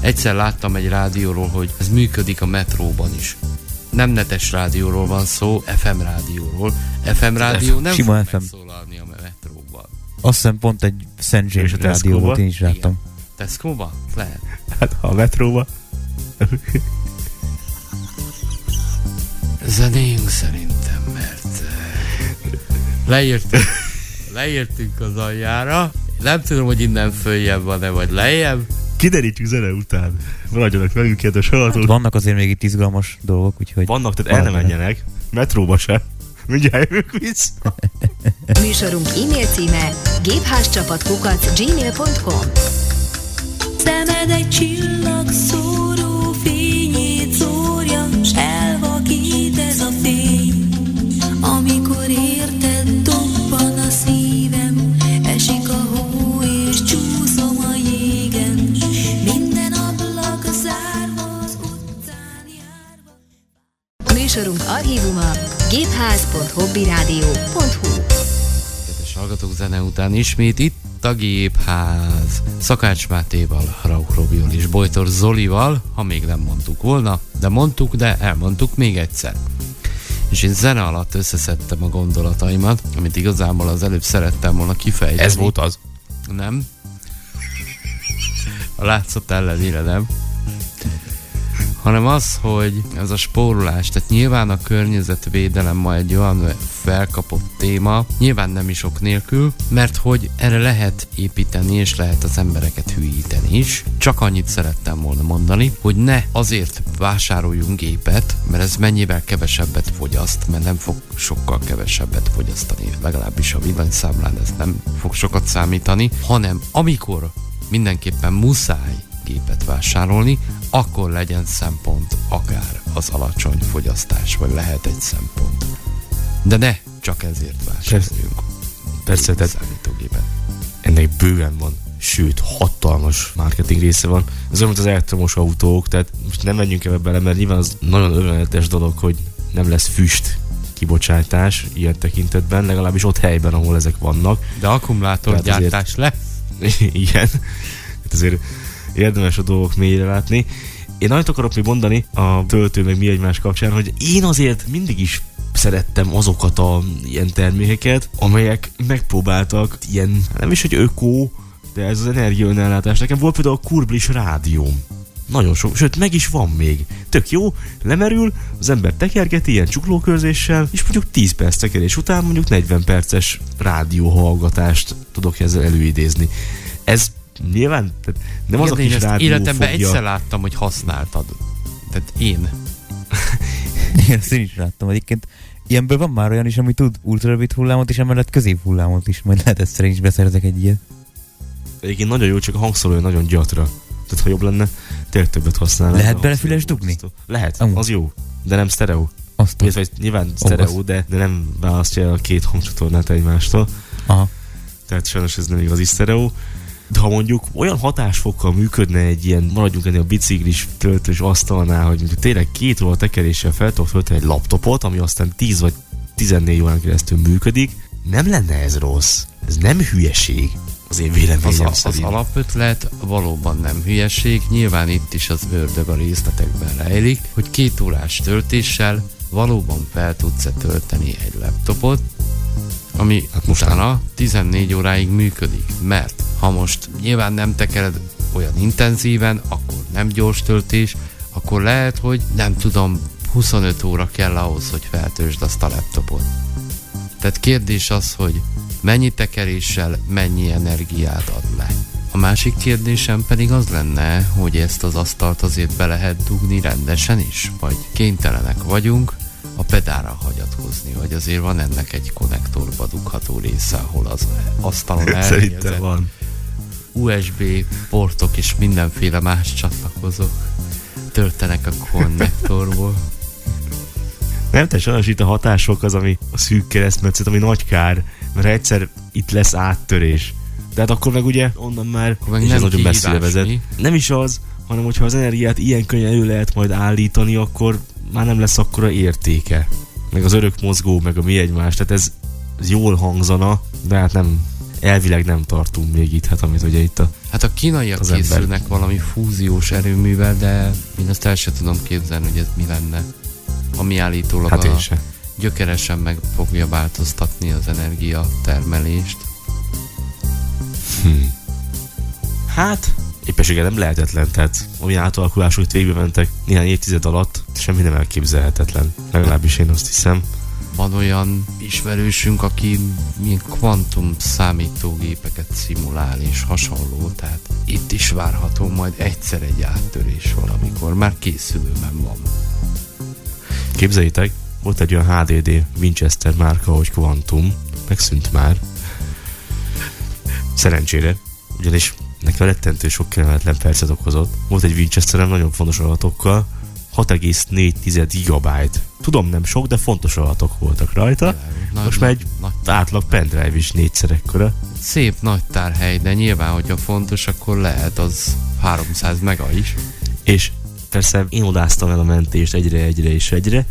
Egyszer láttam egy rádióról, hogy ez működik a metróban is. Nem netes rádióról van szó, FM rádióról. FM rádió nem Sima fog FM. megszólalni a metróban. Azt hiszem pont egy. És James rádió volt, én is láttam. Tesco-ban? Lehet. Hát ha a metróba, Zenéjünk szerintem, mert eh, leírtünk, leírtünk az aljára. Nem tudom, hogy innen följebb van-e, vagy lejjebb. Kiderítjük zene után. Maradjanak velünk, kedves hallgatók. Vannak azért még itt izgalmas dolgok, úgyhogy Vannak, tehát el ne menjenek. Metróba se. Mindjárt jövünk vissza. Műsorunk e-mail címe gépházcsapatkukac gmail.com Szemed egy csillag Műsorunk archívuma gépház.hobbyradio.hu Kedves hallgatók, zene után ismét itt a Gépház. Szakács Mátéval, Rauch Robival és Bojtor Zolival, ha még nem mondtuk volna, de mondtuk, de elmondtuk még egyszer. És én zene alatt összeszedtem a gondolataimat, amit igazából az előbb szerettem volna kifejteni. az. Nem. A látszat ellenére nem. Hanem az, hogy ez a spórolás, tehát nyilván a környezetvédelem ma egy olyan felkapott téma, nyilván nem is ok nélkül, mert hogy erre lehet építeni, és lehet az embereket hülyíteni is. Csak annyit szerettem volna mondani, hogy ne azért vásároljunk gépet, mert ez mennyivel kevesebbet fogyaszt, mert nem fog sokkal kevesebbet fogyasztani, legalábbis a villanyszámlán ez nem fog sokat számítani, hanem amikor mindenképpen muszáj gépet vásárolni, akkor legyen szempont akár az alacsony fogyasztás, vagy lehet egy szempont. De ne csak ezért vásároljunk. Persze, tehát számítógépet. ennek bőven van, sőt, hatalmas marketing része van. Ez olyan, mint az elektromos autók, tehát most nem menjünk ebbe bele, mert nyilván az nagyon örvendetes dolog, hogy nem lesz füst kibocsátás ilyen tekintetben, legalábbis ott helyben, ahol ezek vannak. De akkumulátorgyártás le. Igen. Hát azért érdemes a dolgok mélyre látni. Én annyit akarok még mondani a töltő meg mi egymás kapcsán, hogy én azért mindig is szerettem azokat a ilyen termékeket, amelyek megpróbáltak ilyen, nem is hogy ökó, de ez az energiaönellátás. Nekem volt például a kurblis rádióm. Nagyon sok, sőt meg is van még. Tök jó, lemerül, az ember tekergeti ilyen csuklókörzéssel, és mondjuk 10 perc tekerés után mondjuk 40 perces rádióhallgatást tudok ezzel előidézni. Ez nyilván tehát nem az a Igen, én kis ezt rádió életemben fogja. egyszer láttam, hogy használtad. Tehát én. én ezt én is láttam. Egyébként ilyenből van már olyan is, ami tud ultrarövid hullámot, és emellett középhullámot is. Majd lehet egyszer is beszerzek egy ilyet. Egyébként nagyon jó, csak a hangszórója nagyon gyatra. Tehát ha jobb lenne, tényleg többet használnál. Lehet a bele hangszóró füles dugni? Lehet, Amúgy. az jó. De nem sztereó. Azt Illetve nyilván sztereó, de, de nem választja el a két hangcsatornát egymástól. Aha. Tehát sajnos ez nem igazi sztereó. De ha mondjuk olyan hatásfokkal működne egy ilyen, maradjunk ennél a biciklis töltős asztalnál, hogy mondjuk tényleg két óra tekeréssel fel tudok tölteni egy laptopot, ami aztán 10 vagy 14 órán keresztül működik, nem lenne ez rossz. Ez nem hülyeség. Az én Az, véleményem az szerint. alapötlet valóban nem hülyeség, nyilván itt is az ördög a részletekben rejlik, hogy két órás töltéssel valóban fel tudsz tölteni egy laptopot, ami Hát most utána 14 óráig működik, mert ha most nyilván nem tekered olyan intenzíven, akkor nem gyors töltés, akkor lehet, hogy nem tudom, 25 óra kell ahhoz, hogy feltöltsd azt a laptopot. Tehát kérdés az, hogy mennyi tekeréssel mennyi energiát ad le. A másik kérdésem pedig az lenne, hogy ezt az asztalt azért be lehet dugni rendesen is, vagy kénytelenek vagyunk a pedára hagyatkozni, vagy azért van ennek egy konnektorba dugható része, ahol az asztalon elhelyezett van. USB portok és mindenféle más csatlakozók töltenek a konnektorból. Nem, te sajnos itt a hatások az, ami a szűk keresztmetszet, ami nagy kár, mert egyszer itt lesz áttörés. De hát akkor meg ugye onnan már meg és nem ez nagyon messzire vezet. mi? Nem is az, hanem hogyha az energiát ilyen könnyen elő lehet majd állítani, akkor már nem lesz akkora értéke. Meg az örök mozgó, meg a mi egymás, tehát ez, ez jól hangzana, de hát nem, elvileg nem tartunk még itt, hát amit ugye itt a Hát a kínaiak Az az ember. készülnek valami fúziós erőművel, de én azt el sem tudom képzelni, hogy ez mi lenne. Ami állítólag Hát a gyökeresen meg fogja változtatni az energia termelést. Hát, éppenséggel nem lehetetlen, tehát ami átalakulások itt végbe mentek néhány évtized alatt, semmi nem elképzelhetetlen. Legalábbis én azt hiszem. Van olyan ismerősünk, aki milyen kvantum számítógépeket szimulál és hasonló, tehát itt is várható majd egyszer egy áttörés valamikor, már készülőben van. Képzeljétek, volt egy olyan HDD Winchester márka, hogy Quantum, megszűnt már. Szerencsére, ugyanis nekem rettentő sok kellemetlen percet okozott. Volt egy Winchesterem nagyon fontos adatokkal, 6,4 gigabyte. Tudom, nem sok, de fontos adatok voltak rajta. Nagy- Most már egy nagy, átlag pendrive is négyszer ekkora. szép nagy tárhely, de nyilván, hogyha fontos, akkor lehet az 300 mega is. És persze én odáztam el a mentést egyre, egyre és egyre.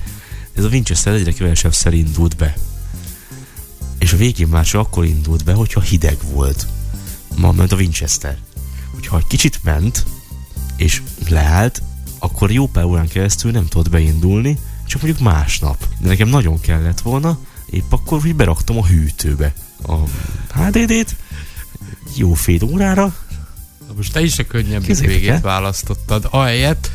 Ez a Winchester egyre kevesebb indult be. És a végén már csak akkor indult be, hogyha hideg volt. Ma ment a Winchester. Hogyha egy kicsit ment, és leállt, akkor jó pár órán keresztül nem tudott beindulni, csak mondjuk másnap. De nekem nagyon kellett volna, épp akkor, hogy beraktam a hűtőbe a HDD-t, jó fél órára, Na Most te is a könnyebb végét választottad. Ahelyett,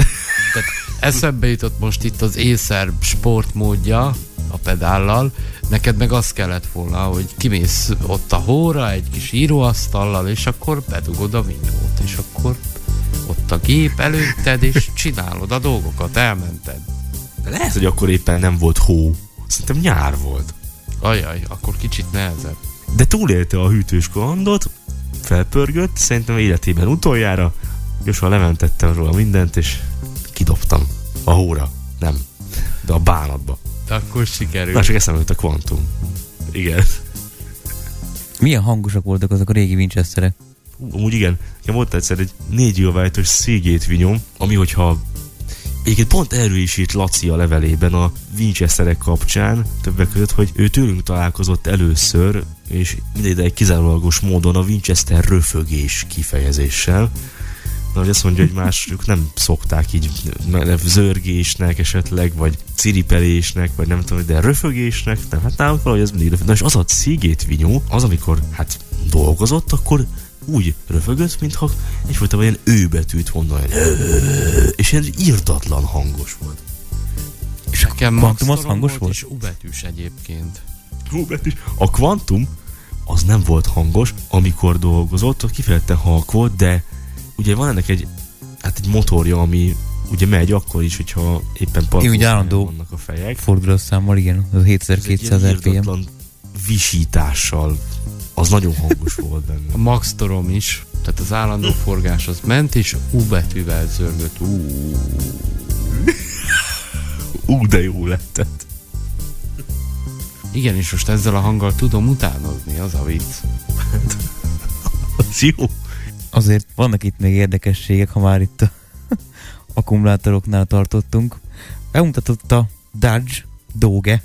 tehát eszembe jutott most itt az Acer sportmódja a pedállal, neked meg az kellett volna, hogy kimész ott a hóra egy kis íróasztallal, és akkor bedugod a vinyót, és akkor ott a gép előtted, és csinálod a dolgokat, elmented. De lehet, hogy akkor éppen nem volt hó. Szerintem nyár volt. Ajaj, akkor kicsit nehezebb. De túlélte a hűtős kalandot, felpörgött, szerintem életében utoljára. Gyorsan lementettem róla mindent, és kidobtam. A hóra. Nem. De a bánatba. Akkor sikerül. Na, csak eszembe jut a kvantum. Igen. Milyen hangosak voltak azok a régi Winchesterek? Hú, amúgy igen, nekem volt egyszer egy 4 GB-os Seagate vinyom, ami hogyha Egyébként pont erről is írt Laci a levelében a Winchesterek kapcsán, többek között, hogy ő tőlünk találkozott először, és mindegy kizárólagos módon a Winchester röfögés kifejezéssel. Na, hogy azt mondja, hogy mások nem szokták így ne- zörgésnek esetleg, vagy ciripelésnek, vagy nem tudom, de röfögésnek, nem, hát nálunk valahogy ez mindig röfög. Na és az a Seagate vinyó, az amikor hát dolgozott, akkor úgy röfögött, mintha egyfajta ilyen ő betűt mondani. És ilyen írtatlan hangos volt. És a Nekem Quantum az Max hangos volt, volt? és U betűs egyébként. Hú, betűs. A Quantum az nem volt hangos, amikor dolgozott, az kifejezetten halk volt, de ugye van ennek egy, hát egy motorja, ami ugye megy akkor is, hogyha éppen állandó vannak a fejek. Fordulatszámmal, igen, az Ez egy 7200 ilyen RPM. visítással. Az nagyon hangos volt A benne. Max Torom is, tehát az állandó forgás az ment, és U betűvel zörgött. Ú, Ú, de jó lettett. igen, és most ezzel a hanggal tudom utánozni, az a vicc. Az jó. Azért vannak itt még érdekességek, ha már itt a akkumulátoroknál tartottunk. Bemutatott a Dodge Doge,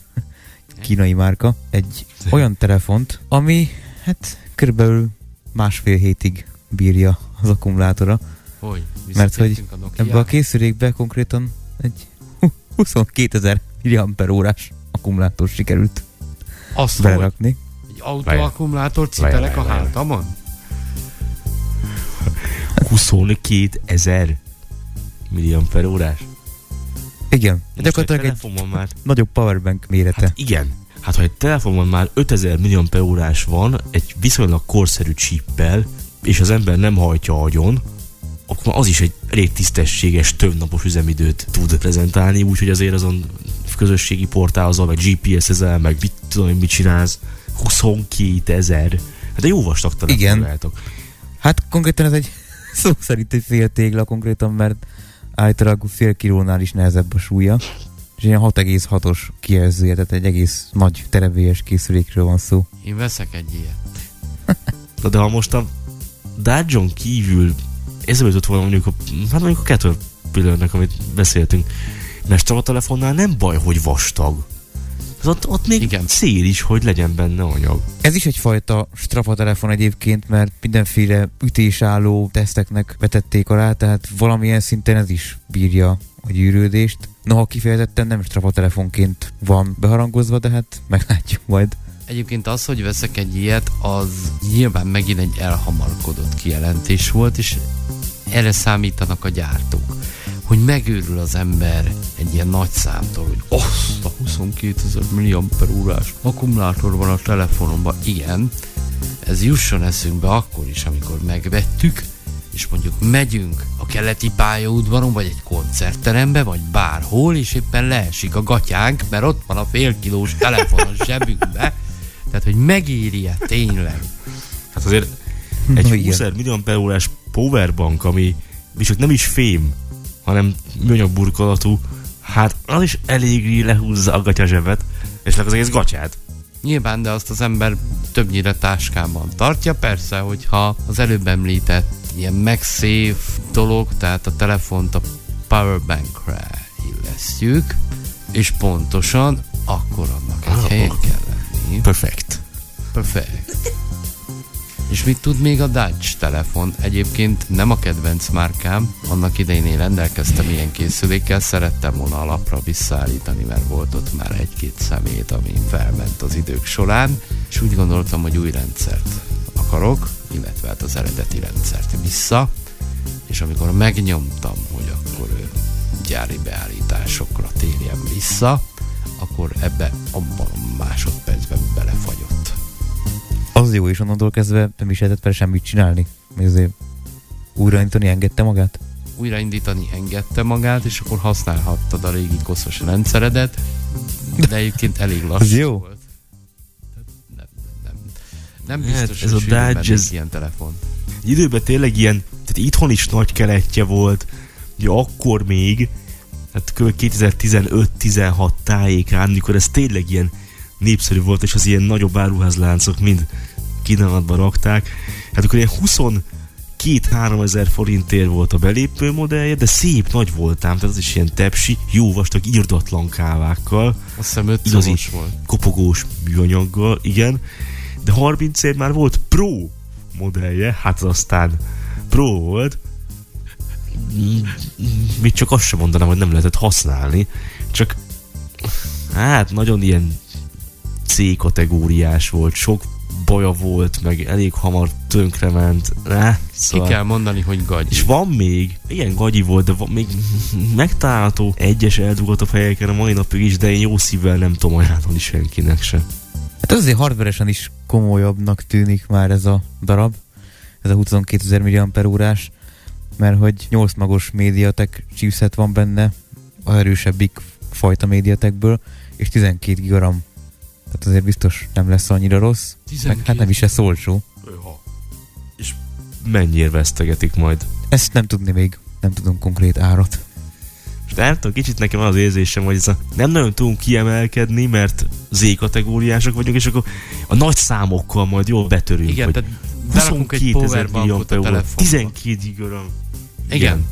kínai márka, egy olyan telefont, ami hát körülbelül másfél hétig bírja az akkumulátora, Hogy? mert hogy a Nokia-ra? ebbe a készülékbe konkrétan egy hu- 22 ezer órás akkumulátor sikerült Azt hogy? belerakni. Egy autóakkumulátor cipelek a hátamon? 22 ezer milliamper órás. Igen, Most egy gyakorlatilag egy telefonon már nagyobb powerbank mérete. Hát igen. Hát ha egy telefonon már 5000 milliamper órás van, egy viszonylag korszerű chippel, és az ember nem hajtja agyon, akkor az is egy elég tisztességes, több napos üzemidőt tud prezentálni, úgyhogy azért azon közösségi portálozol, meg GPS ezel, meg mit tudom én, mit csinálsz. 22 ezer. Hát de jó vastag telefon Igen. lehetok. Hát konkrétan ez egy szó szerint egy fél tégla konkrétan, mert állítólag fél kilónál is nehezebb a súlya. És ilyen 6,6-os kijelzője, tehát egy egész nagy terevélyes készülékről van szó. Én veszek egy ilyet. Na de ha most a Dajon kívül eszembe jutott volna mondjuk a, hát mondjuk a Caterpillarnek, amit beszéltünk, mert a telefonnál nem baj, hogy vastag. Az ott, ott még Igen. Szél is, hogy legyen benne anyag. Ez is egyfajta strafa telefon egyébként, mert mindenféle ütésálló teszteknek vetették alá, tehát valamilyen szinten ez is bírja a gyűrődést. Noha kifejezetten nem strafa telefonként van beharangozva, de hát meglátjuk majd. Egyébként az, hogy veszek egy ilyet, az nyilván megint egy elhamarkodott kijelentés volt, és erre számítanak a gyártók. Hogy megőrül az ember egy ilyen nagy számtól, hogy azt a 22 ezer milliamper órás akkumulátor van a telefonomban. Igen, ez jusson eszünkbe akkor is, amikor megvettük, és mondjuk megyünk a keleti pályaudvaron, vagy egy koncertterembe, vagy bárhol, és éppen leesik a gatyánk, mert ott van a fél kilós telefon a zsebünkbe. Tehát, hogy megéri-e tényleg? Hát azért egy Na igen. 20 milliamper órás powerbank, ami viszont nem is fém, hanem műanyag burkolatú, hát az is eléggé lehúzza a gatyazsebet, és az egész gatyát. Nyilván, de azt az ember többnyire táskában tartja. Persze, hogyha az előbb említett ilyen MagSafe dolog, tehát a telefont a powerbankre illesztjük, és pontosan akkor annak egy Ah, helyen ok. kell lenni. Perfekt. Perfect. És mit tud még a Dutch telefon? Egyébként nem a kedvenc márkám, annak idején én rendelkeztem ilyen készülékkel, szerettem volna alapra visszaállítani, mert volt ott már egy-két szemét, ami felment az idők során, és úgy gondoltam, hogy új rendszert akarok, illetve hát az eredeti rendszert vissza, és amikor megnyomtam, hogy akkor ő gyári beállításokra térjen vissza, akkor ebbe abban a belefagyott. Az jó, és onnantól kezdve nem is lehetett vele semmit csinálni. Még azért újraindítani engedte magát. újraindítani engedte magát, és akkor használhattad a régi koszos rendszeredet, de egyébként elég lassú Ez jó. volt. Nem, nem, nem Hát, biztos, ez hogy a Dodge, ez- ilyen telefon. Időben tényleg ilyen, tehát itthon is nagy keletje volt, ugye akkor még, hát kb. 2015-16 tájékán, mikor ez tényleg ilyen népszerű volt, és az ilyen nagyobb áruházláncok mind kínálatba rakták, hát akkor ilyen 22-3 ezer forintért volt a belépő modellje, de szép nagy voltám, tehát az is ilyen tepsi, jó vastag, írdatlan kávákkal, Azt hiszem 5 Igazi. volt. kopogós műanyaggal, igen, de 30 ér már volt Pro modellje, hát az aztán Pro volt, mit csak azt sem mondanám, hogy nem lehetett használni, csak hát nagyon ilyen C kategóriás volt, sok baja volt, meg elég hamar tönkrement, Ki szóval... kell mondani, hogy gagy. És van még, igen, gagyi volt, de van még megtalálható egyes eldugott a helyeken a mai napig is, de én jó szívvel nem tudom ajánlani senkinek se. Hát az azért hardveresen is komolyabbnak tűnik már ez a darab, ez a 22 ezer milliamper órás, mert hogy 8 magos médiatek chipset van benne, a erősebbik fajta médiatekből, és 12 gigaram. Tehát azért biztos nem lesz annyira rossz, meg hát nem is lesz olcsó. És mennyire vesztegetik majd? Ezt nem tudni még, nem tudom konkrét árat. És nem tudom, kicsit nekem az érzésem, hogy ez a, nem nagyon tudunk kiemelkedni, mert Z kategóriások vagyunk, és akkor a nagy számokkal majd jól betörünk. Igen, tehát berakunk egy 22 ezer powerbankot a millió telefonba. 12 gigaram. Igen.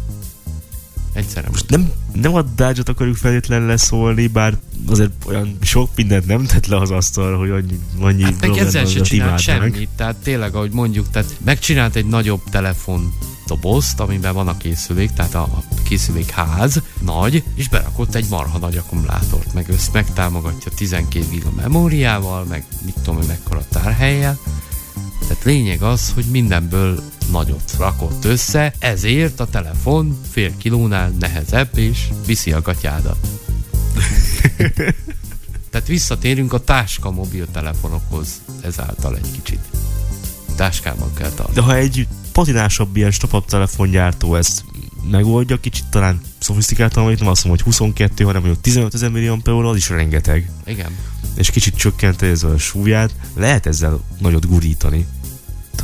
Egyszerre Most nem, nem a dodge akarjuk feltétlenül leszólni, bár azért olyan sok mindent nem tett le az asztalra, hogy annyi, annyi Hát meg ezzel se csinált semmit, tehát tényleg, ahogy mondjuk, tehát megcsinált egy nagyobb telefon dobozt, amiben van a készülék, tehát a a készülék ház, nagy, és berakott egy marha nagy akkumulátort, meg össz megtámogatja 12 giga memóriával, meg mit tudom, hogy mekkora tárhelyjel. Tehát lényeg az, hogy mindenből nagyot rakott össze, ezért a telefon fél kilónál nehezebb, és viszi a gatyádat. Tehát visszatérünk a táska mobiltelefonokhoz ezáltal egy kicsit. Táskában kell tartani. De ha egy patinásabb ilyen stop telefongyártó ezt megoldja, kicsit talán szofisztikáltan, vagy nem azt mondom, hogy 22, hanem mondjuk 15 ezer millió az is rengeteg. Igen. És kicsit csökkent ez a súlyát, lehet ezzel nagyot gurítani.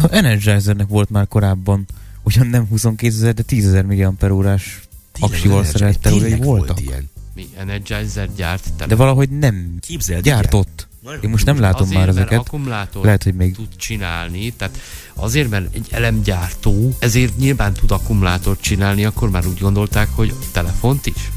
A Energizernek volt már korábban, ugyan nem 22 ezer, de 10 ezer milliamper órás aksival szerelt területei Tényleg voltak. Volt ilyen. Mi Energizer gyárt tele. De valahogy nem Képzeld, gyártott. igen. Én most nem látom azért, már mert ezeket. akkumulátor Lehet, hogy még tud csinálni, tehát azért, mert egy elemgyártó, ezért nyilván tud akkumulátort csinálni, akkor már úgy gondolták, hogy telefont is.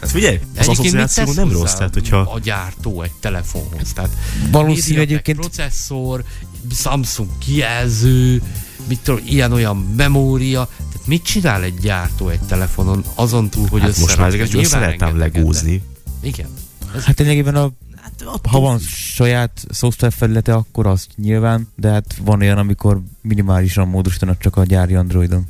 Hát figyelj, az asszociáció nem rossz, tehát hogyha a gyártó egy telefonhoz. Tehát Valószínű egyébként- processzor, Samsung kijelző, mit tudom, ilyen-olyan memória. Tehát mit csinál egy gyártó egy telefonon azon túl, hogy hát most már összerakja? ezeket össze lehetne legózni. Igen. Hát lényegében a, Hát, ha van saját szoftver felülete, akkor azt nyilván, de hát van olyan, amikor minimálisan módosítanak csak a gyári Androidon.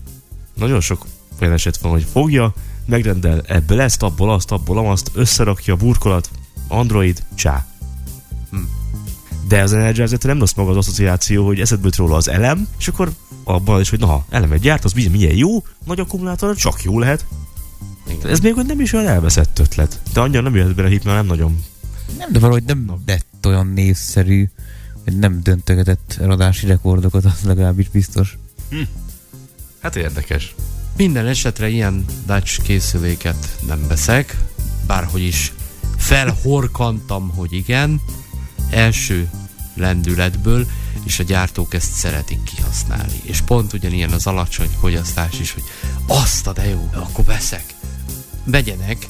Nagyon sok olyan eset van, hogy fogja, megrendel ebből ezt, abból azt, abból azt, összerakja, burkolat, Android, csá. Hm. De az energizer nem rossz maga az asszociáció, hogy eszedbe jut róla az elem, és akkor abban is, hogy na, elemet gyárt, az bizony milyen jó, nagy akkumulátor, csak jó lehet. Igen. Ez még hogy nem is olyan elveszett ötlet. De annyira nem jöhet bele hit, mert nem nagyon. Nem, de valahogy nem lett olyan névszerű, hogy nem döntögetett eladási rekordokat, az legalábbis biztos. Hát érdekes. Minden esetre ilyen Dutch készüléket nem veszek, bárhogy is felhorkantam, hogy igen, első lendületből, és a gyártók ezt szeretik kihasználni. És pont ugyanilyen az alacsony fogyasztás is, hogy azt a de jó, akkor veszek. Vegyenek,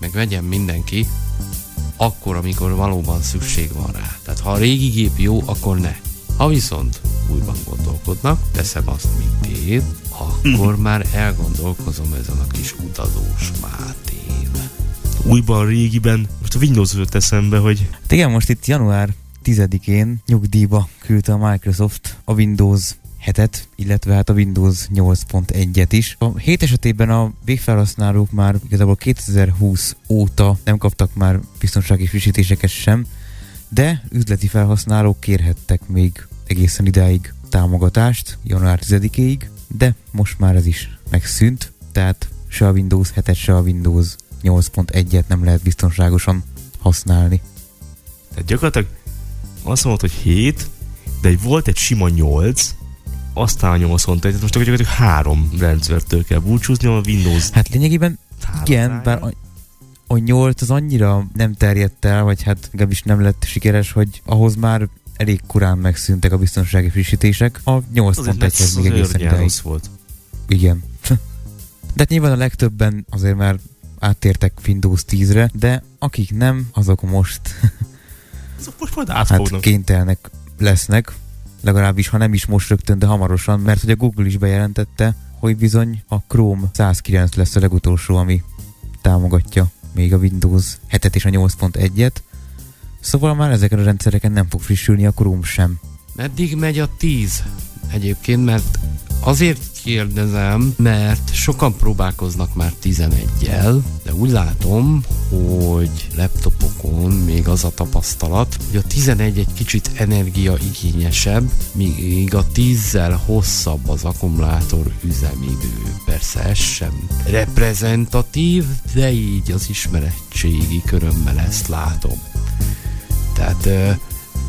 meg vegyen mindenki, akkor, amikor valóban szükség van rá. Tehát ha a régi gép jó, akkor ne. Ha viszont újban gondolkodnak, teszem azt, mint én, akkor már elgondolkozom ezen a kis utazós Mátén. Újban, régiben, most a Windows jutott eszembe, hogy Hát igen, most itt január 10-én nyugdíjba küldte a Microsoft a Windows 7-et, illetve hát a Windows 8.1-et is. A 7 esetében a végfelhasználók már igazából 2020 óta nem kaptak már biztonsági frissítéseket sem, de üzleti felhasználók kérhettek még egészen idáig támogatást, január 10-ig, de most már ez is megszűnt, tehát se a Windows 7-et, se a Windows 8.1-et nem lehet biztonságosan használni. Tehát gyakorlatilag azt mondod, hogy 7, de volt egy sima 8, aztán a 8 mondta, tehát most gyakorlatilag három rendszertől kell búcsúzni, a Windows Hát lényegében igen, bár a, a 8 az annyira nem terjedt el, vagy hát legalábbis nem lett sikeres, hogy ahhoz már elég korán megszűntek a biztonsági frissítések. A Azért, mert 8.1-hez az még egészen ideig. volt. Igen. De hát nyilván a legtöbben azért már áttértek Windows 10-re, de akik nem, azok most Azok most majd hát átfognak. kénytelnek lesznek, legalábbis ha nem is most rögtön, de hamarosan, mert hogy a Google is bejelentette, hogy bizony a Chrome 109 lesz a legutolsó, ami támogatja még a Windows 7-et és a 8.1-et. Szóval már ezeken a rendszereken nem fog frissülni a Chrome sem. Meddig megy a 10? Egyébként, mert azért kérdezem, mert sokan próbálkoznak már 11-jel, de úgy látom, hogy laptopokon még az a tapasztalat, hogy a 11 egy kicsit energiaigényesebb, míg a 10-zel hosszabb az akkumulátor üzemidő. Persze ez sem reprezentatív, de így az ismeretségi körömmel ezt látom. Tehát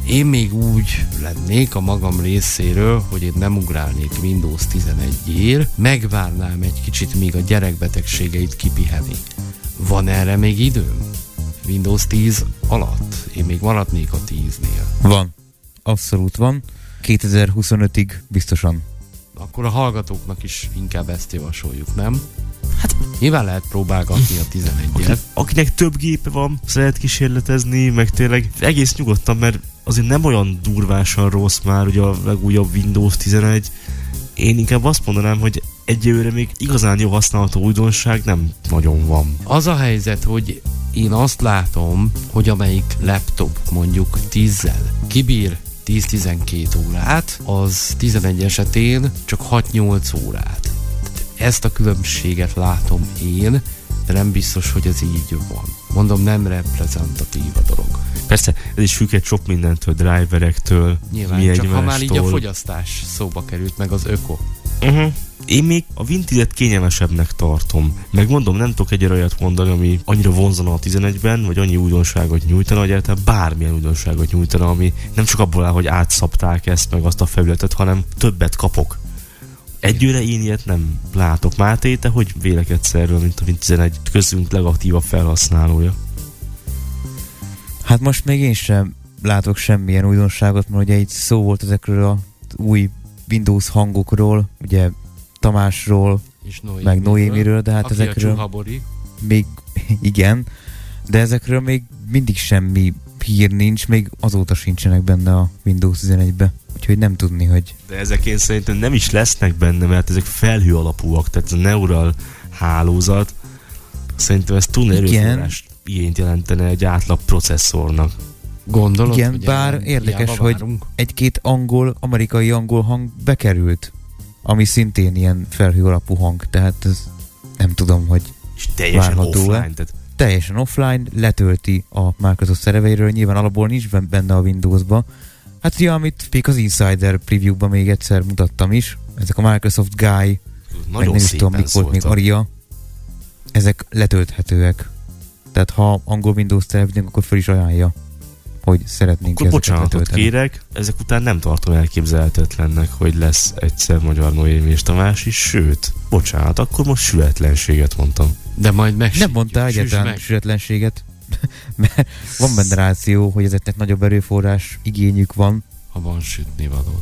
én még úgy lennék a magam részéről, hogy én nem ugrálnék Windows 11-ért, megvárnám egy kicsit, míg a gyerekbetegségeit kipiheni. Van erre még időm? Windows 10 alatt? Én még maradnék a 10-nél. Van. Abszolút van. 2025-ig biztosan. Akkor a hallgatóknak is inkább ezt javasoljuk, nem? Hát nyilván lehet próbálgatni a 11-et. Akinek több gépe van, szeret kísérletezni, meg tényleg egész nyugodtan, mert azért nem olyan durvásan rossz már ugye a legújabb Windows 11. Én inkább azt mondanám, hogy egyelőre még igazán jó használható újdonság nem nagyon van. Az a helyzet, hogy én azt látom, hogy amelyik laptop mondjuk 10-zel kibír 10-12 órát, az 11 esetén csak 6-8 órát. Ezt a különbséget látom én, de nem biztos, hogy ez így van. Mondom, nem reprezentatív a dolog. Persze, ez is függ egy sok mindentől, driverektől, Nyilván, mi csak ha már így a fogyasztás szóba került, meg az öko. Uh-huh. Én még a Vintage-et kényelmesebbnek tartom. Meg mondom, nem tudok egy olyat mondani, ami annyira vonzana a 11-ben, vagy annyi újdonságot nyújtana, vagy egyáltalán bármilyen újdonságot nyújtana, ami nem csak abból áll, hogy átszapták ezt, meg azt a felületet, hanem többet kapok. Egyőre én ilyet nem látok. Máté, te hogy vélekedsz erről, mint a Win 11 közünk legaktívabb felhasználója? Hát most még én sem látok semmilyen újdonságot, mert ugye itt szó volt ezekről a új Windows hangokról, ugye Tamásról, És Noémiről, meg Noémiről, de hát aki ezekről még igen, de ezekről még mindig semmi hír nincs, még azóta sincsenek benne a Windows 11-be. Úgyhogy nem tudni, hogy De ezek én szerintem nem is lesznek benne, mert ezek felhő alapúak, tehát ez a neural hálózat. Szerintem ez túl erőforrás igényt jelentene egy átlag processzornak. Gondolod, Igen, hogy bár érdekes, hogy- egy-két angol, amerikai angol hang bekerült, ami szintén ilyen felhő alapú hang, tehát ez nem tudom, hogy És teljesen Várható-e? offline, tehát teljesen offline, letölti a Microsoft szerveiről, nyilván alapból nincs ben- benne a Windowsba. Hát ugye, amit még az Insider preview-ban még egyszer mutattam is, ezek a Microsoft Guy, meg nagyon nem is tudom, mik volt még. Aria, ezek letölthetőek. Tehát ha angol Windows tervezünk, akkor fel is ajánlja, hogy szeretnénk Akkor bocsánatot letölteni. kérek, ezek után nem tartom elképzelhetetlennek, hogy lesz egyszer Magyar Noémi és Tamás is, sőt, bocsánat, akkor most sületlenséget mondtam. De majd meg Nem mondta meg. sületlenséget, mert van benne ráció, hogy ezeknek nagyobb erőforrás igényük van, Ha van sütni való.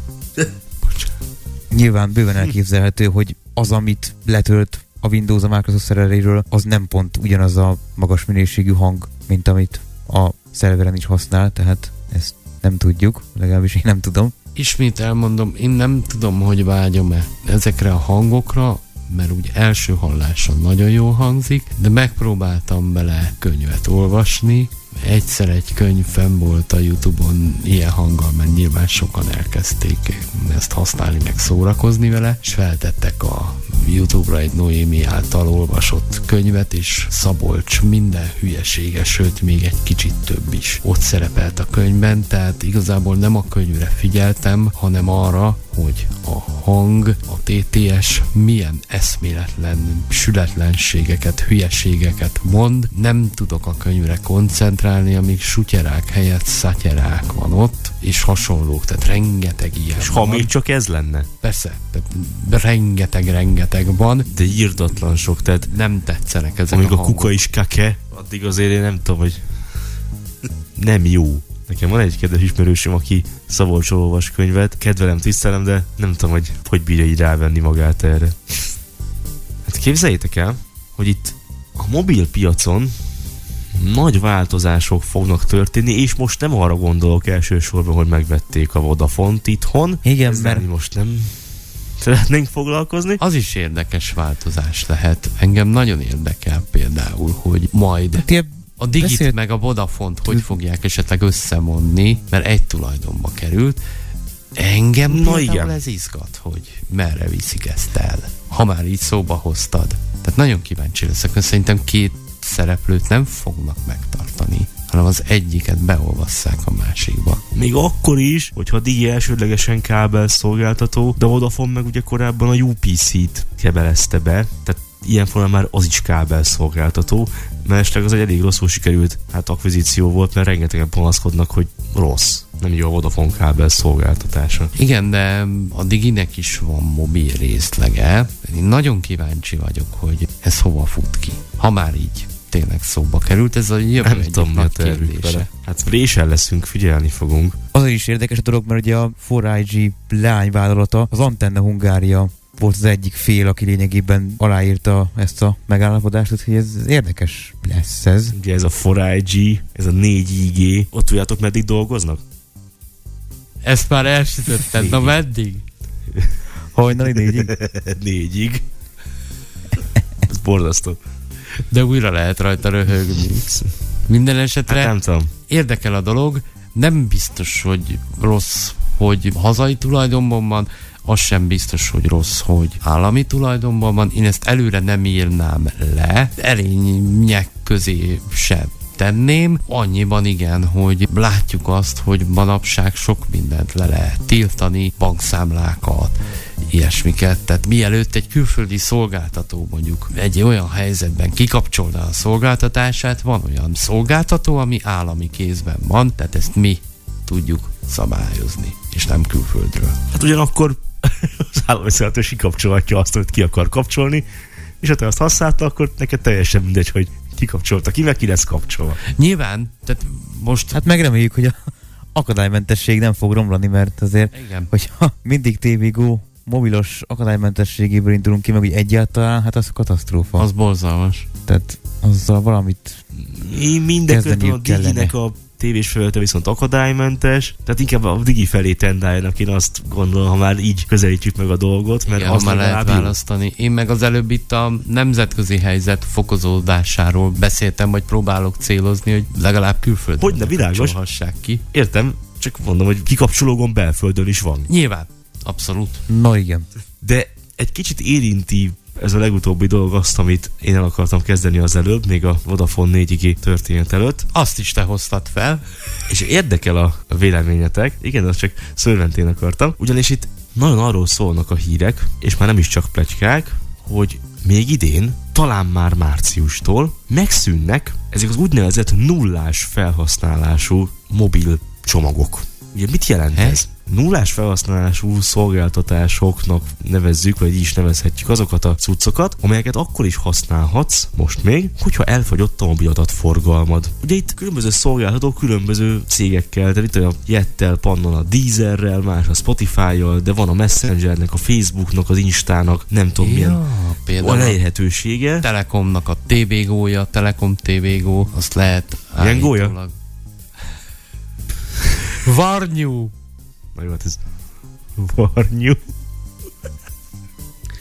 Nyilván bőven elképzelhető, hogy az, amit letölt a Windows a Microsoft szerveréről, az nem pont ugyanaz a magas minőségű hang, mint amit a szerveren is használ, tehát ezt nem tudjuk, legalábbis én nem tudom. Ismét elmondom, én nem tudom, hogy vágyom-e ezekre a hangokra, mert úgy első halláson nagyon jó hangzik, de megpróbáltam bele könyvet olvasni, egyszer egy könyv fenn volt a Youtube-on ilyen hanggal, mert nyilván sokan elkezdték ezt használni, meg szórakozni vele, és feltettek a Youtube-ra egy Noémi által olvasott könyvet, és Szabolcs minden hülyesége, sőt még egy kicsit több is ott szerepelt a könyvben, tehát igazából nem a könyvre figyeltem, hanem arra, hogy a hang, a TTS milyen eszméletlen sületlenségeket, hülyeségeket mond. Nem tudok a könyvre koncentrálni, amíg sutyerák helyett szatyerák van ott, és hasonlók, tehát rengeteg ilyen És ha még csak ez lenne, Persze, tehát rengeteg-rengeteg van, de írdatlan sok, tehát nem tetszenek ezek amíg a a kuka is kake, addig azért én nem tudom, hogy nem jó. Nekem van egy kedves ismerősöm, aki Szabolcs olvas könyvet, kedvelem, tisztelem, de nem tudom, hogy hogy bírja így rávenni magát erre. Hát képzeljétek el, hogy itt a mobil piacon nagy változások fognak történni, és most nem arra gondolok elsősorban, hogy megvették a Vodafont itthon. Igen, Ezzel mert most nem szeretnénk foglalkozni. Az is érdekes változás lehet. Engem nagyon érdekel például, hogy majd Ti a Digit Beszélt- meg a Vodafont hogy fogják esetleg összemonni, mert egy tulajdonba került. Engem Na igen. ez izgat, hogy merre viszik ezt el. Ha már így szóba hoztad. Tehát nagyon kíváncsi leszek, mert szerintem két szereplőt nem fognak megtartani, hanem az egyiket beolvasszák a másikba. Még akkor is, hogyha a Digi elsődlegesen kábel szolgáltató, de Vodafone meg ugye korábban a UPC-t kebelezte be, tehát ilyen formán már az is kábel szolgáltató, mellesleg az egy elég rosszul sikerült hát akvizíció volt, mert rengetegen panaszkodnak, hogy rossz, nem jó a Vodafone kábel szolgáltatása. Igen, de a Diginek is van mobil részlege. Én nagyon kíváncsi vagyok, hogy ez hova fut ki. Ha már így tényleg szóba került, ez a jövő Nem egyik tudom, nagy kérdése. Hát résen leszünk, figyelni fogunk. az is érdekes a dolog, mert ugye a 4IG leányvállalata, az Antenna Hungária volt az egyik fél, aki lényegében aláírta ezt a megállapodást, úgyhogy ez érdekes lesz ez. Ugye ez a 4IG, ez a 4IG, ott tudjátok meddig dolgoznak? Ezt már elsütötted, na meddig? Hajnali négyig. Négyig. Ez borzasztó. De újra lehet rajta röhögni. Minden Hát esetre nem tudom. érdekel a dolog, nem biztos, hogy rossz, hogy hazai tulajdonban van, az sem biztos, hogy rossz, hogy állami tulajdonban van. Én ezt előre nem írnám le, erények közé sem tenném. Annyiban igen, hogy látjuk azt, hogy manapság sok mindent le lehet tiltani, bankszámlákat, ilyesmiket. Tehát mielőtt egy külföldi szolgáltató mondjuk egy olyan helyzetben kikapcsolna a szolgáltatását, van olyan szolgáltató, ami állami kézben van, tehát ezt mi tudjuk szabályozni, és nem külföldről. Hát ugyanakkor az állami kikapcsolhatja azt, amit ki akar kapcsolni, és ha te azt használta, akkor neked teljesen mindegy, hogy kikapcsolta ki, meg ki lesz kapcsolva. Nyilván, tehát most... Hát megreméljük, hogy a akadálymentesség nem fog romlani, mert azért, Igen. hogyha mindig TVGO mobilos akadálymentességéből indulunk ki, meg úgy egyáltalán, hát az katasztrófa. Az... Borzalmas. Tehát azzal valamit Én mindenközben a. Diginek a tévés felülete viszont akadálymentes, tehát inkább a Digi felé tendáljanak, én azt gondolom, ha már így közelítjük meg a dolgot, mert Igen, az már lehet legalább jó. választani. Én meg az előbb itt a nemzetközi helyzet fokozódásáról beszéltem, vagy próbálok célozni, hogy legalább külföldön Hogyne, ne világos. ki. Értem, csak mondom, hogy kikapcsológon belföldön is van. Nyilván, abszolút. No igen. De egy kicsit érinti ez a legutóbbi dolog azt, amit én el akartam kezdeni az előbb, még a Vodafone 4G történet előtt, Azt is te hoztad fel. és érdekel a véleményetek, igen, azt csak szörventén akartam, ugyanis itt nagyon arról szólnak a hírek, és már nem is csak plegykák, hogy még idén, talán már márciustól megszűnnek ezek az úgynevezett nullás felhasználású mobil csomagok. Ugye mit jelent He? ez? Nullás felhasználású szolgáltatásoknak nevezzük, vagy így is nevezhetjük azokat a cuccokat, amelyeket akkor is használhatsz, most még, hogyha elfogyott a mobil adatforgalmad. Ugye itt különböző szolgáltatók különböző cégekkel, tehát itt a Jettel, Pannal, a Deezerrel, más a Spotify-jal, de van a Messengernek, a Facebooknak, az Instának, nem tudom milyen Ja, a például a elérhetősége. Telekomnak a TBGO-ja, Telekom TBGO, azt lehet Milyen gólya? Varnyú. Na jó, hát ez varnyú.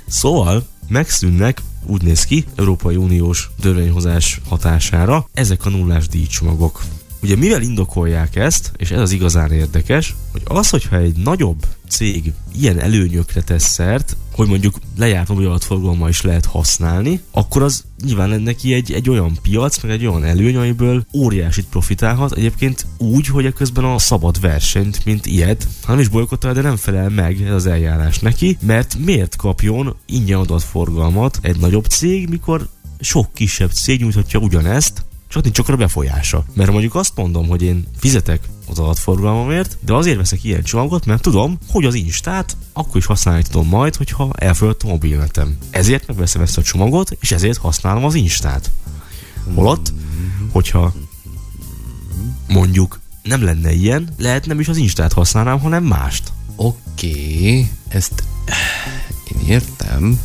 Szóval megszűnnek, úgy néz ki, Európai Uniós törvényhozás hatására ezek a nullás díjcsomagok. Ugye mivel indokolják ezt, és ez az igazán érdekes, hogy az, hogyha egy nagyobb cég ilyen előnyökre tesz szert, hogy mondjuk lejárt mobil adatforgalommal is lehet használni, akkor az nyilván neki egy, egy olyan piac, meg egy olyan előny, amiből óriásit profitálhat. Egyébként úgy, hogy közben a szabad versenyt, mint ilyet, ha nem is bolykottál, de nem felel meg ez az eljárás neki, mert miért kapjon ingyen adatforgalmat egy nagyobb cég, mikor sok kisebb cég nyújthatja ugyanezt, csak nincs akkor a befolyása. Mert mondjuk azt mondom, hogy én fizetek az adatforgalmamért, de azért veszek ilyen csomagot, mert tudom, hogy az Instát akkor is használni tudom majd, hogyha elfogyott a mobilnetem. Ezért megveszem ezt a csomagot, és ezért használom az Instát. Holott, hogyha mondjuk nem lenne ilyen, lehet nem is az Instát használnám, hanem mást. Oké, ezt én értem,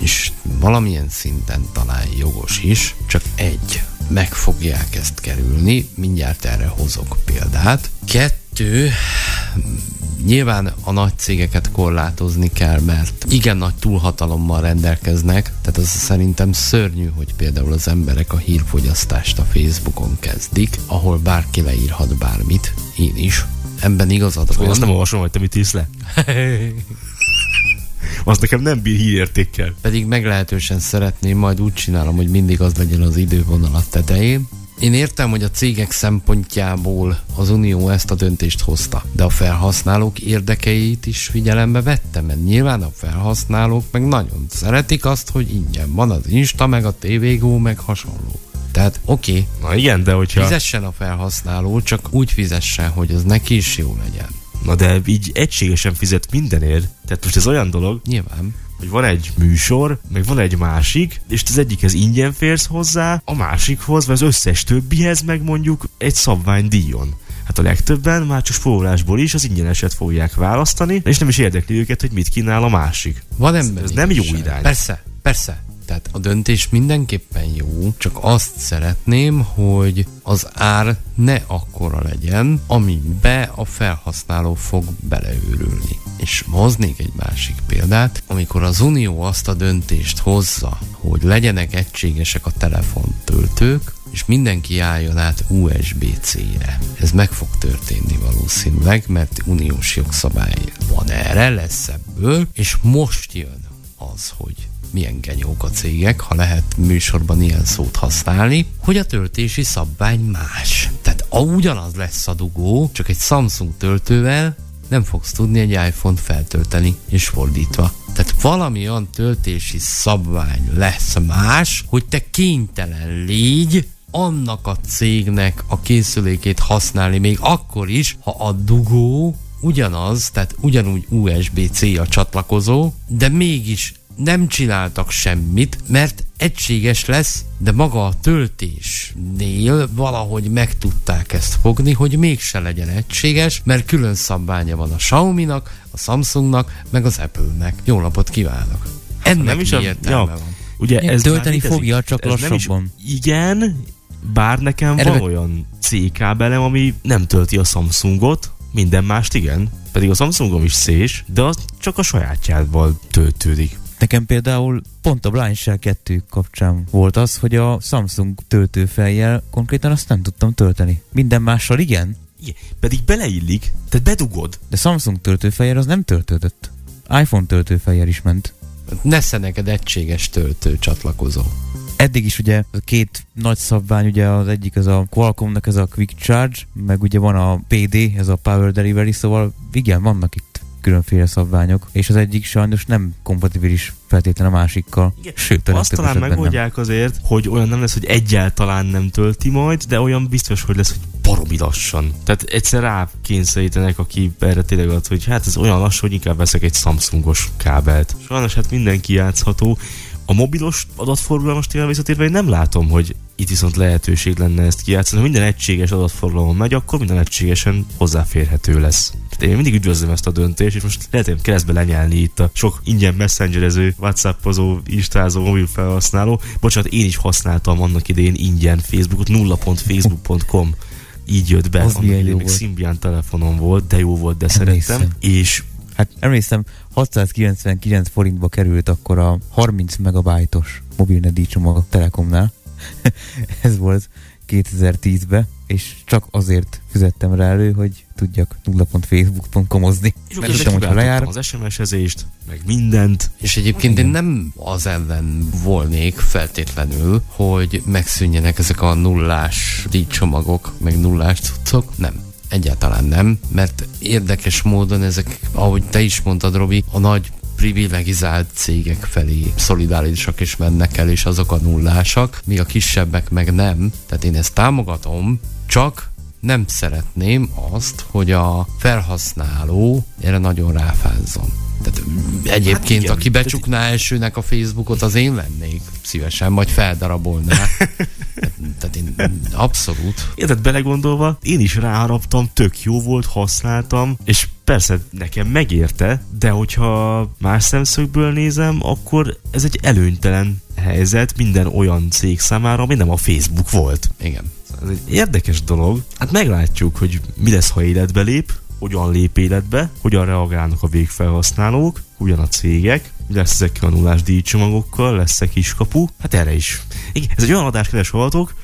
és valamilyen szinten talán jogos is, csak egy, meg fogják ezt kerülni, mindjárt erre hozok példát. Kettő, nyilván a nagy cégeket korlátozni kell, mert igen nagy túlhatalommal rendelkeznek, tehát az szerintem szörnyű, hogy például az emberek a hírfogyasztást a Facebookon kezdik, ahol bárki leírhat bármit, én is. Ebben igazad van. azt nem olvasom, hogy te mit írsz le. Az nekem nem bír hírértékkel. Pedig meglehetősen szeretném, majd úgy csinálom, hogy mindig az legyen az idővonal a tetején. Én értem, hogy a cégek szempontjából az Unió ezt a döntést hozta, de a felhasználók érdekeit is figyelembe vette, mert nyilván a felhasználók meg nagyon szeretik azt, hogy ingyen van az Insta, meg a TVGO, meg hasonló. Tehát oké, okay, Na igen, de hogyha... fizessen a felhasználó, csak úgy fizessen, hogy az neki is jó legyen. Na de így egységesen fizet mindenért. Tehát most ez olyan dolog, Nyilván. hogy van egy műsor, meg van egy másik, és az egyikhez ingyen férsz hozzá, a másikhoz, vagy az összes többihez meg mondjuk egy szabvány díjon. hát a legtöbben már csak spórolásból is az ingyeneset fogják választani, és nem is érdekli őket, hogy mit kínál a másik. Van ember. ez nem jó irány. Persze, persze. Tehát a döntés mindenképpen jó, csak azt szeretném, hogy az ár ne akkora legyen, amibe a felhasználó fog beleőrülni. És hoznék egy másik példát, amikor az Unió azt a döntést hozza, hogy legyenek egységesek a telefontöltők, és mindenki álljon át USB-C-re. Ez meg fog történni valószínűleg, mert uniós jogszabály van erre, lesz ebből, és most jön az, hogy milyen genyók a cégek, ha lehet műsorban ilyen szót használni, hogy a töltési szabvány más. Tehát a ugyanaz lesz a dugó, csak egy Samsung töltővel nem fogsz tudni egy iPhone-t feltölteni, és fordítva. Tehát valami olyan töltési szabvány lesz más, hogy te kénytelen légy annak a cégnek a készülékét használni, még akkor is, ha a dugó ugyanaz, tehát ugyanúgy USB-C a csatlakozó, de mégis nem csináltak semmit, mert egységes lesz, de maga a töltésnél valahogy meg tudták ezt fogni, hogy mégse legyen egységes, mert külön szabványa van a Xiaomi-nak, a Samsungnak, meg az Apple-nek. Jó napot kívánok! Ennek Nem is mi a- értelme ja. van? Ugye Igen, ez tölteni fogja, csak Ez nem is- lassabban. Igen, bár nekem Erre- van olyan C kábelem, ami nem tölti a Samsungot, minden mást igen, pedig a Samsungom is szés, de az csak a sajátjával töltődik. Nekem például pont a Blind Shell 2 kapcsán volt az, hogy a Samsung töltőfejjel konkrétan azt nem tudtam tölteni. Minden mással igen, Igen, pedig beleillik, tehát bedugod. de Samsung töltőfejjel az nem töltődött. iPhone töltőfejjel is ment. Nesze neked egységes töltő csatlakozó. Eddig is ugye a két nagy szabvány, ugye az egyik az a Qualcommnak ez a Quick Charge, meg ugye van a PD, ez a Power Delivery, szóval igen, vannak itt különféle szabványok, és az egyik sajnos nem kompatibilis feltétlen a másikkal. Igen, Sőt, a Azt talán esetben nem. megoldják azért, hogy olyan nem lesz, hogy egyáltalán nem tölti majd, de olyan biztos, hogy lesz, hogy baromi lassan. Tehát egyszer rá kényszerítenek, aki erre tényleg ad, hogy hát ez olyan lassú, hogy inkább veszek egy Samsungos kábelt. Sajnos hát mindenki játszható. A mobilos adatforgalmas témán visszatérve én nem látom, hogy itt viszont lehetőség lenne ezt kijátszani. Ha minden egységes adatforgalom megy, akkor minden egységesen hozzáférhető lesz. Tehát én mindig üdvözlöm ezt a döntést, és most lehet, keresztbe lenyelni itt a sok ingyen messengerező, whatsappozó, instázó, mobil felhasználó. Bocsánat, én is használtam annak idején ingyen Facebookot, nulla.facebook.com így jött be, Az annak még volt. Symbian telefonon volt, de jó volt, de Emlékszem. szerettem. És Hát emlékszem, 699 forintba került akkor a 30 megabájtos mobilnedi csomag a Telekomnál. Ez volt 2010-ben, és csak azért fizettem rá elő, hogy tudjak nulla.facebook.com-ozni. És Mert tudtam, hogy ha lejár, az SMS-ezést, meg mindent. És egyébként én nem az ellen volnék feltétlenül, hogy megszűnjenek ezek a nullás díjcsomagok, meg nullás cuccok. Nem. Egyáltalán nem, mert érdekes módon ezek, ahogy te is mondtad, Robi, a nagy privilegizált cégek felé szolidárisak is mennek el, és azok a nullásak, míg a kisebbek meg nem. Tehát én ezt támogatom, csak nem szeretném azt, hogy a felhasználó erre nagyon ráfázzon. Tehát mm, egyébként, Hát hát igen. aki becsukná elsőnek a Facebookot, az én lennék szívesen, vagy feldarabolná. tehát, tehát én abszolút. Érted, belegondolva, én is ráharaptam, tök jó volt, használtam, és persze nekem megérte, de hogyha más szemszögből nézem, akkor ez egy előnytelen helyzet minden olyan cég számára, ami nem a Facebook volt. Igen. Ez egy érdekes dolog. Hát meglátjuk, hogy mi lesz, ha életbe lép, hogyan lép életbe, hogyan reagálnak a végfelhasználók, ugyan a cégek, mi lesz ezekkel a nullás díjcsomagokkal, lesz-e kiskapu, hát erre is. Igen, ez egy olyan adás, kedves hallgatók,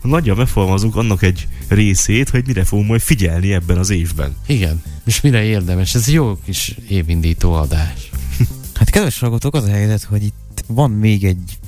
hogy nagyjából megfogalmazunk annak egy részét, hogy mire fogunk majd figyelni ebben az évben. Igen. És mire érdemes? Ez jó kis évindító adás. Hát kedves hallgatók, az a helyzet, hogy itt van még egy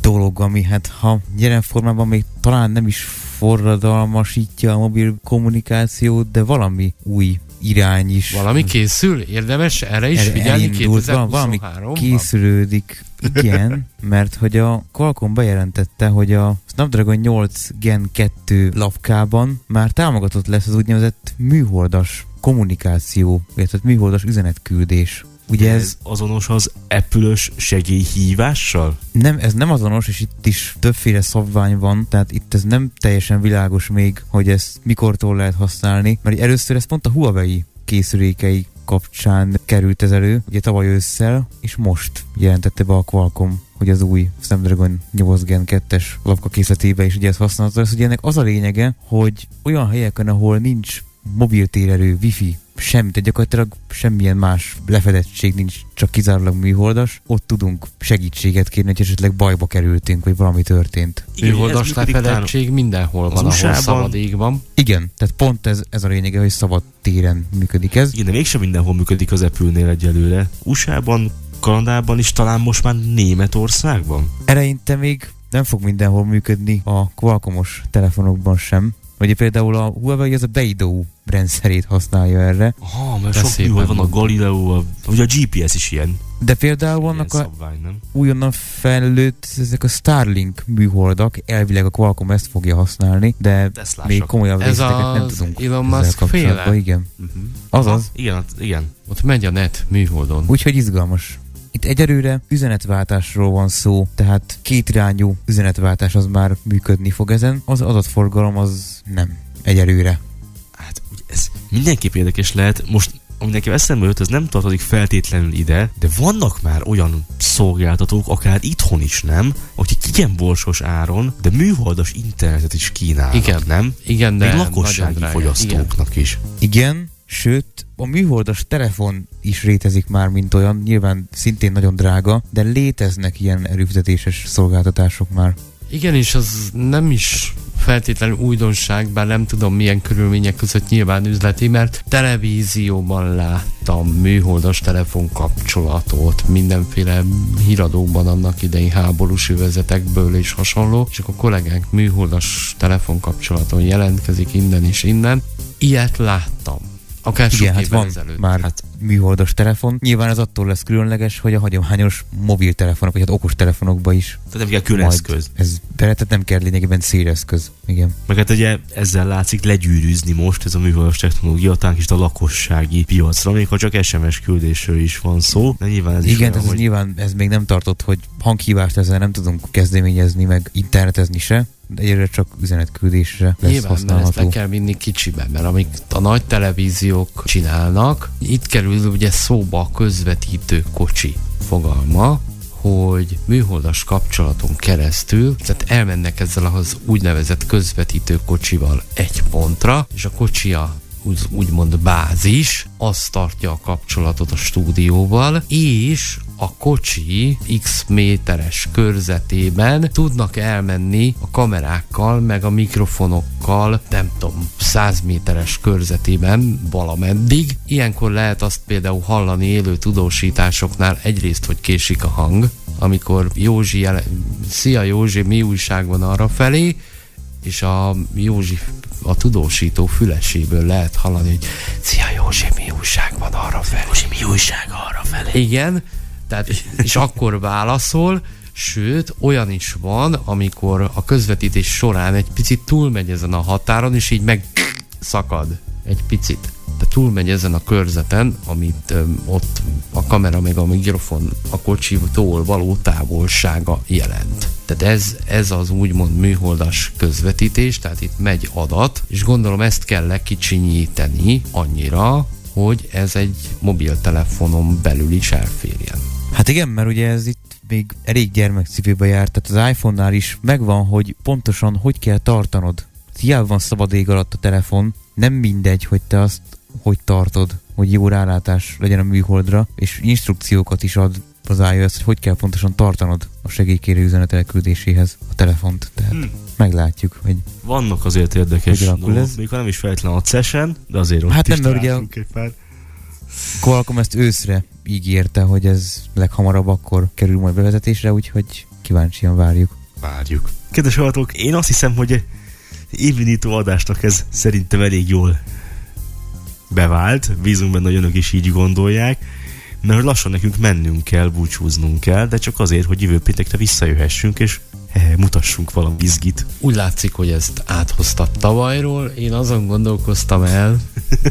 dolog, ami hát ha jelen formában még talán nem is forradalmasítja a mobil kommunikációt, de valami új irány is. Valami készül? Érdemes erre is El- figyelni elindult, val- valami 2023 készülődik, igen, mert hogy a Qualcomm bejelentette, hogy a Snapdragon 8 Gen 2 lapkában már támogatott lesz az úgynevezett műholdas kommunikáció, illetve műholdas üzenetküldés. Ugye Ez, ez azonos az Apple-ös segélyhívással? nem, ez nem azonos, és itt is többféle szabvány van, tehát itt ez nem teljesen világos még, hogy ezt mikortól lehet használni, mert először ez pont a Huawei készülékei kapcsán került ez elő, ugye tavaly ősszel, és most jelentette be a Qualcomm, hogy az új Snapdragon 8 Gen 2-es lapkakészletébe is ugye ezt használható lesz. Ugye ennek az a lényege, hogy olyan helyeken, ahol nincs mobiltérerő, wifi, semmi, tehát gyakorlatilag semmilyen más lefedettség nincs, csak kizárólag műholdas, ott tudunk segítséget kérni, hogy esetleg bajba kerültünk, vagy valami történt. Igen, Műholdas lefedettség mindenhol van, ahol szabad ég van. Igen, tehát pont ez, ez a lényege, hogy szabad téren működik ez. Igen, de mégsem mindenhol működik az Apple-nél egyelőre. USA-ban, Kanadában is talán most már Németországban? Eleinte még nem fog mindenhol működni a Qualcommos telefonokban sem. Ugye például a Huawei az a Beidou rendszerét használja erre, Aha, mert De sok műhold van, a. Galileo, a, ugye a GPS is ilyen, de például vannak a szabvány, nem? újonnan fejlődött ezek a Starlink műholdak, elvileg a Qualcomm ezt fogja használni, de Teslások. még komolyabb Ez részleteket nem tudunk. Elon Musk féle? Igen, Uh-huh. azaz. Igen, igen. Ott megy a net műholdon. Úgyhogy izgalmas. Egyelőre üzenetváltásról van szó, tehát kétirányú üzenetváltás az már működni fog ezen, az adatforgalom az nem egyelőre. Hát ugye ez mindenképp érdekes lehet. Most, ami nekem eszembe jött, ez nem tartozik feltétlenül ide, de vannak már olyan szolgáltatók, akár itthon is, nem? Akik igen borsos áron, de műholdas internetet is kínálnak, Igen. nem? Igen, de Még lakossági fogyasztóknak is. Igen, sőt, a műholdas telefon is létezik már, mint olyan, nyilván szintén nagyon drága, de léteznek ilyen erőfizetéses szolgáltatások már. Igen, és az nem is feltétlenül újdonság, bár nem tudom milyen körülmények között nyilván üzleti, mert televízióban láttam műholdas telefonkapcsolatot, mindenféle híradókban annak idején háborús övezetekből és hasonló, és akkor a kollégánk műholdas telefonkapcsolaton jelentkezik innen és innen. Ilyet láttam. Akár sok Igen, hát van ezelőtt. már hát műholdas telefon. Nyilván ez attól lesz különleges, hogy a hagyományos mobiltelefonok, vagy hát okos telefonokba is Tehát nem kell külön majd eszköz. ez bele, tehát nem kell lényegében széleszköz. Igen. Meg hát ugye ezzel látszik legyűrűzni most ez a műholdas technológia, talán is a lakossági piacra, még ha csak SMS küldésről is van szó. De nyilván ez is Igen, olyan, tehát ez hogy nyilván ez még nem tartott, hogy hanghívást ezzel nem tudunk kezdeményezni, meg internetezni se, egyre csak üzenetküldésre lesz Nyilván, mert ezt le használható. kell vinni kicsibe, mert amik a nagy televíziók csinálnak, itt kerül ugye szóba a közvetítő kocsi fogalma, hogy műholdas kapcsolaton keresztül, tehát elmennek ezzel az úgynevezett közvetítő kocsival egy pontra, és a kocsi a úgy, úgymond bázis, az tartja a kapcsolatot a stúdióval, és a kocsi x méteres körzetében tudnak elmenni a kamerákkal, meg a mikrofonokkal, nem tudom, 100 méteres körzetében valameddig. Ilyenkor lehet azt például hallani élő tudósításoknál egyrészt, hogy késik a hang, amikor Józsi jele... Szia Józsi, mi újság van arra felé, és a Józsi a tudósító füleséből lehet hallani, hogy Szia Józsi, mi újság van arra felé? Józsi, mi újság arra felé? Igen, tehát, és akkor válaszol, sőt, olyan is van, amikor a közvetítés során egy picit túlmegy ezen a határon, és így meg szakad egy picit. De túlmegy ezen a körzeten, amit öm, ott a kamera meg a mikrofon a kocsitól való távolsága jelent. Tehát ez, ez az úgymond műholdas közvetítés, tehát itt megy adat, és gondolom ezt kell lekicsinyíteni annyira, hogy ez egy mobiltelefonon belül is elférjen. Hát igen, mert ugye ez itt még elég gyermekcipőbe járt, tehát az iPhone-nál is megvan, hogy pontosan hogy kell tartanod. Hiába van szabad ég alatt a telefon, nem mindegy, hogy te azt hogy tartod, hogy jó rálátás legyen a műholdra, és instrukciókat is ad az iOS, hogy hogy kell pontosan tartanod a segélykérő üzenet elküldéséhez a telefont. Tehát Hm. meglátjuk, hogy vannak azért érdekes dolgok, ez? még ha nem is feltétlenül a CES-en, de azért ott Hát is nem, mert ugye találtunk egy pár. Qualcomm ezt őszre ígérte, hogy ez leghamarabb akkor kerül majd bevezetésre, úgyhogy kíváncsian várjuk. Várjuk. Kedves hallgatók, én azt hiszem, hogy évindító adásnak ez szerintem elég jól bevált. Bízunk benne, hogy önök is így gondolják. Mert lassan nekünk mennünk kell, búcsúznunk kell, de csak azért, hogy jövő péntekre visszajöhessünk, és hehe, mutassunk valami izgit. Úgy látszik, hogy ezt áthoztat tavalyról. Én azon gondolkoztam el,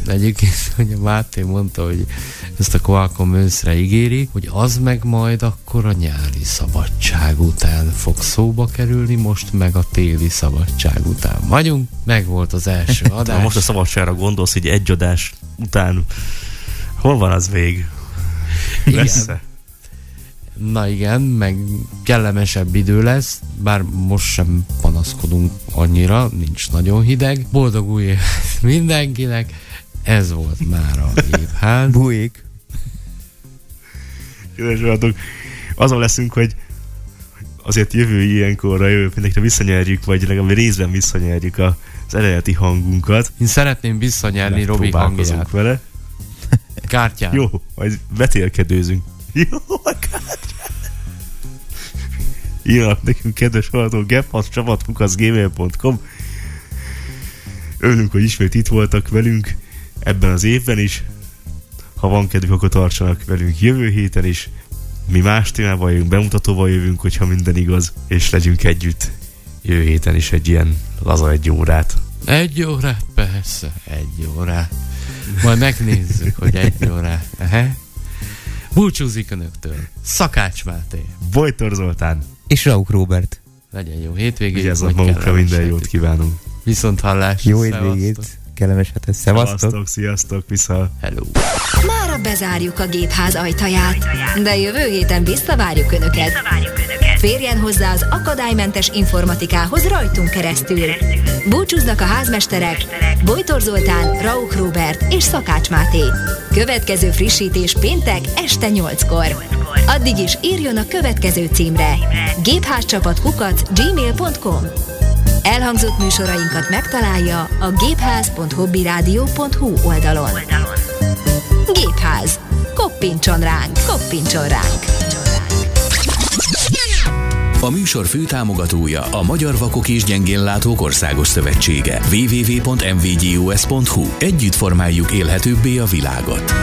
egyébként, hogy a Máté mondta, hogy ezt a Qualcomm őszre ígéri, hogy az meg majd akkor a nyári szabadság után fog szóba kerülni, most meg a téli szabadság után vagyunk. Meg volt az első Ha adás. most a szabadságra gondolsz, hogy egy adás után hol van az vég? Igen. Lesz-e? Na igen, meg kellemesebb idő lesz, bár most sem panaszkodunk annyira, nincs nagyon hideg. Boldog új évet mindenkinek, ez volt már a gépház. Bujék. Kedves hallgatók, azon leszünk, hogy azért jövő ilyenkorra, jövő péntekre visszanyerjük, vagy legalább részben visszanyerjük a- az eredeti hangunkat. Én szeretném visszanyerni Robi Próbálkozunk hangját. vele. Kártyán. Jó, majd vetélkedőzünk. Jó, a kártyán. Írnak nekünk, kedves hallgató, gephasz.gmail.com Örülünk, hogy ismét itt voltak velünk ebben az évben is. Ha van kedvük, akkor tartsanak velünk jövő héten is. Mi más témával jövünk, bemutatóval jövünk, hogyha minden igaz, és legyünk együtt jövő héten is egy ilyen laza egy órát. Egy órát, persze, egy órát. Majd megnézzük, hogy egy órát. Ehe. Búcsúzik önöktől. Szakács Máté. Bojtor Zoltán, És Rauk Robert. Legyen jó hétvégét. vagy magukra, minden jót kívánunk. Viszont hallás. Jó Szevasztok. Kellemes hetet. Szevasztok. Szevasztok, sziasztok, vissza. Hello. Mára bezárjuk a gépház ajtaját, de jövő héten visszavárjuk Önöket. Férjen hozzá az akadálymentes informatikához rajtunk keresztül. Búcsúznak a házmesterek, Bojtor Zoltán, Rauch Robert és Szakács Máté. Következő frissítés péntek este 8-kor. Addig is írjon a következő címre gépházcsapatkukac gmail.com Elhangzott műsorainkat megtalálja a gépház.hobbyradio.hu oldalon. Gépház. Koppintson ránk, koppintson ránk. A műsor főtámogatója a Magyar Vakok és Gyengénlátók Országos Szövetsége. www.mvgus.hu Együtt formáljuk élhetőbbé a világot.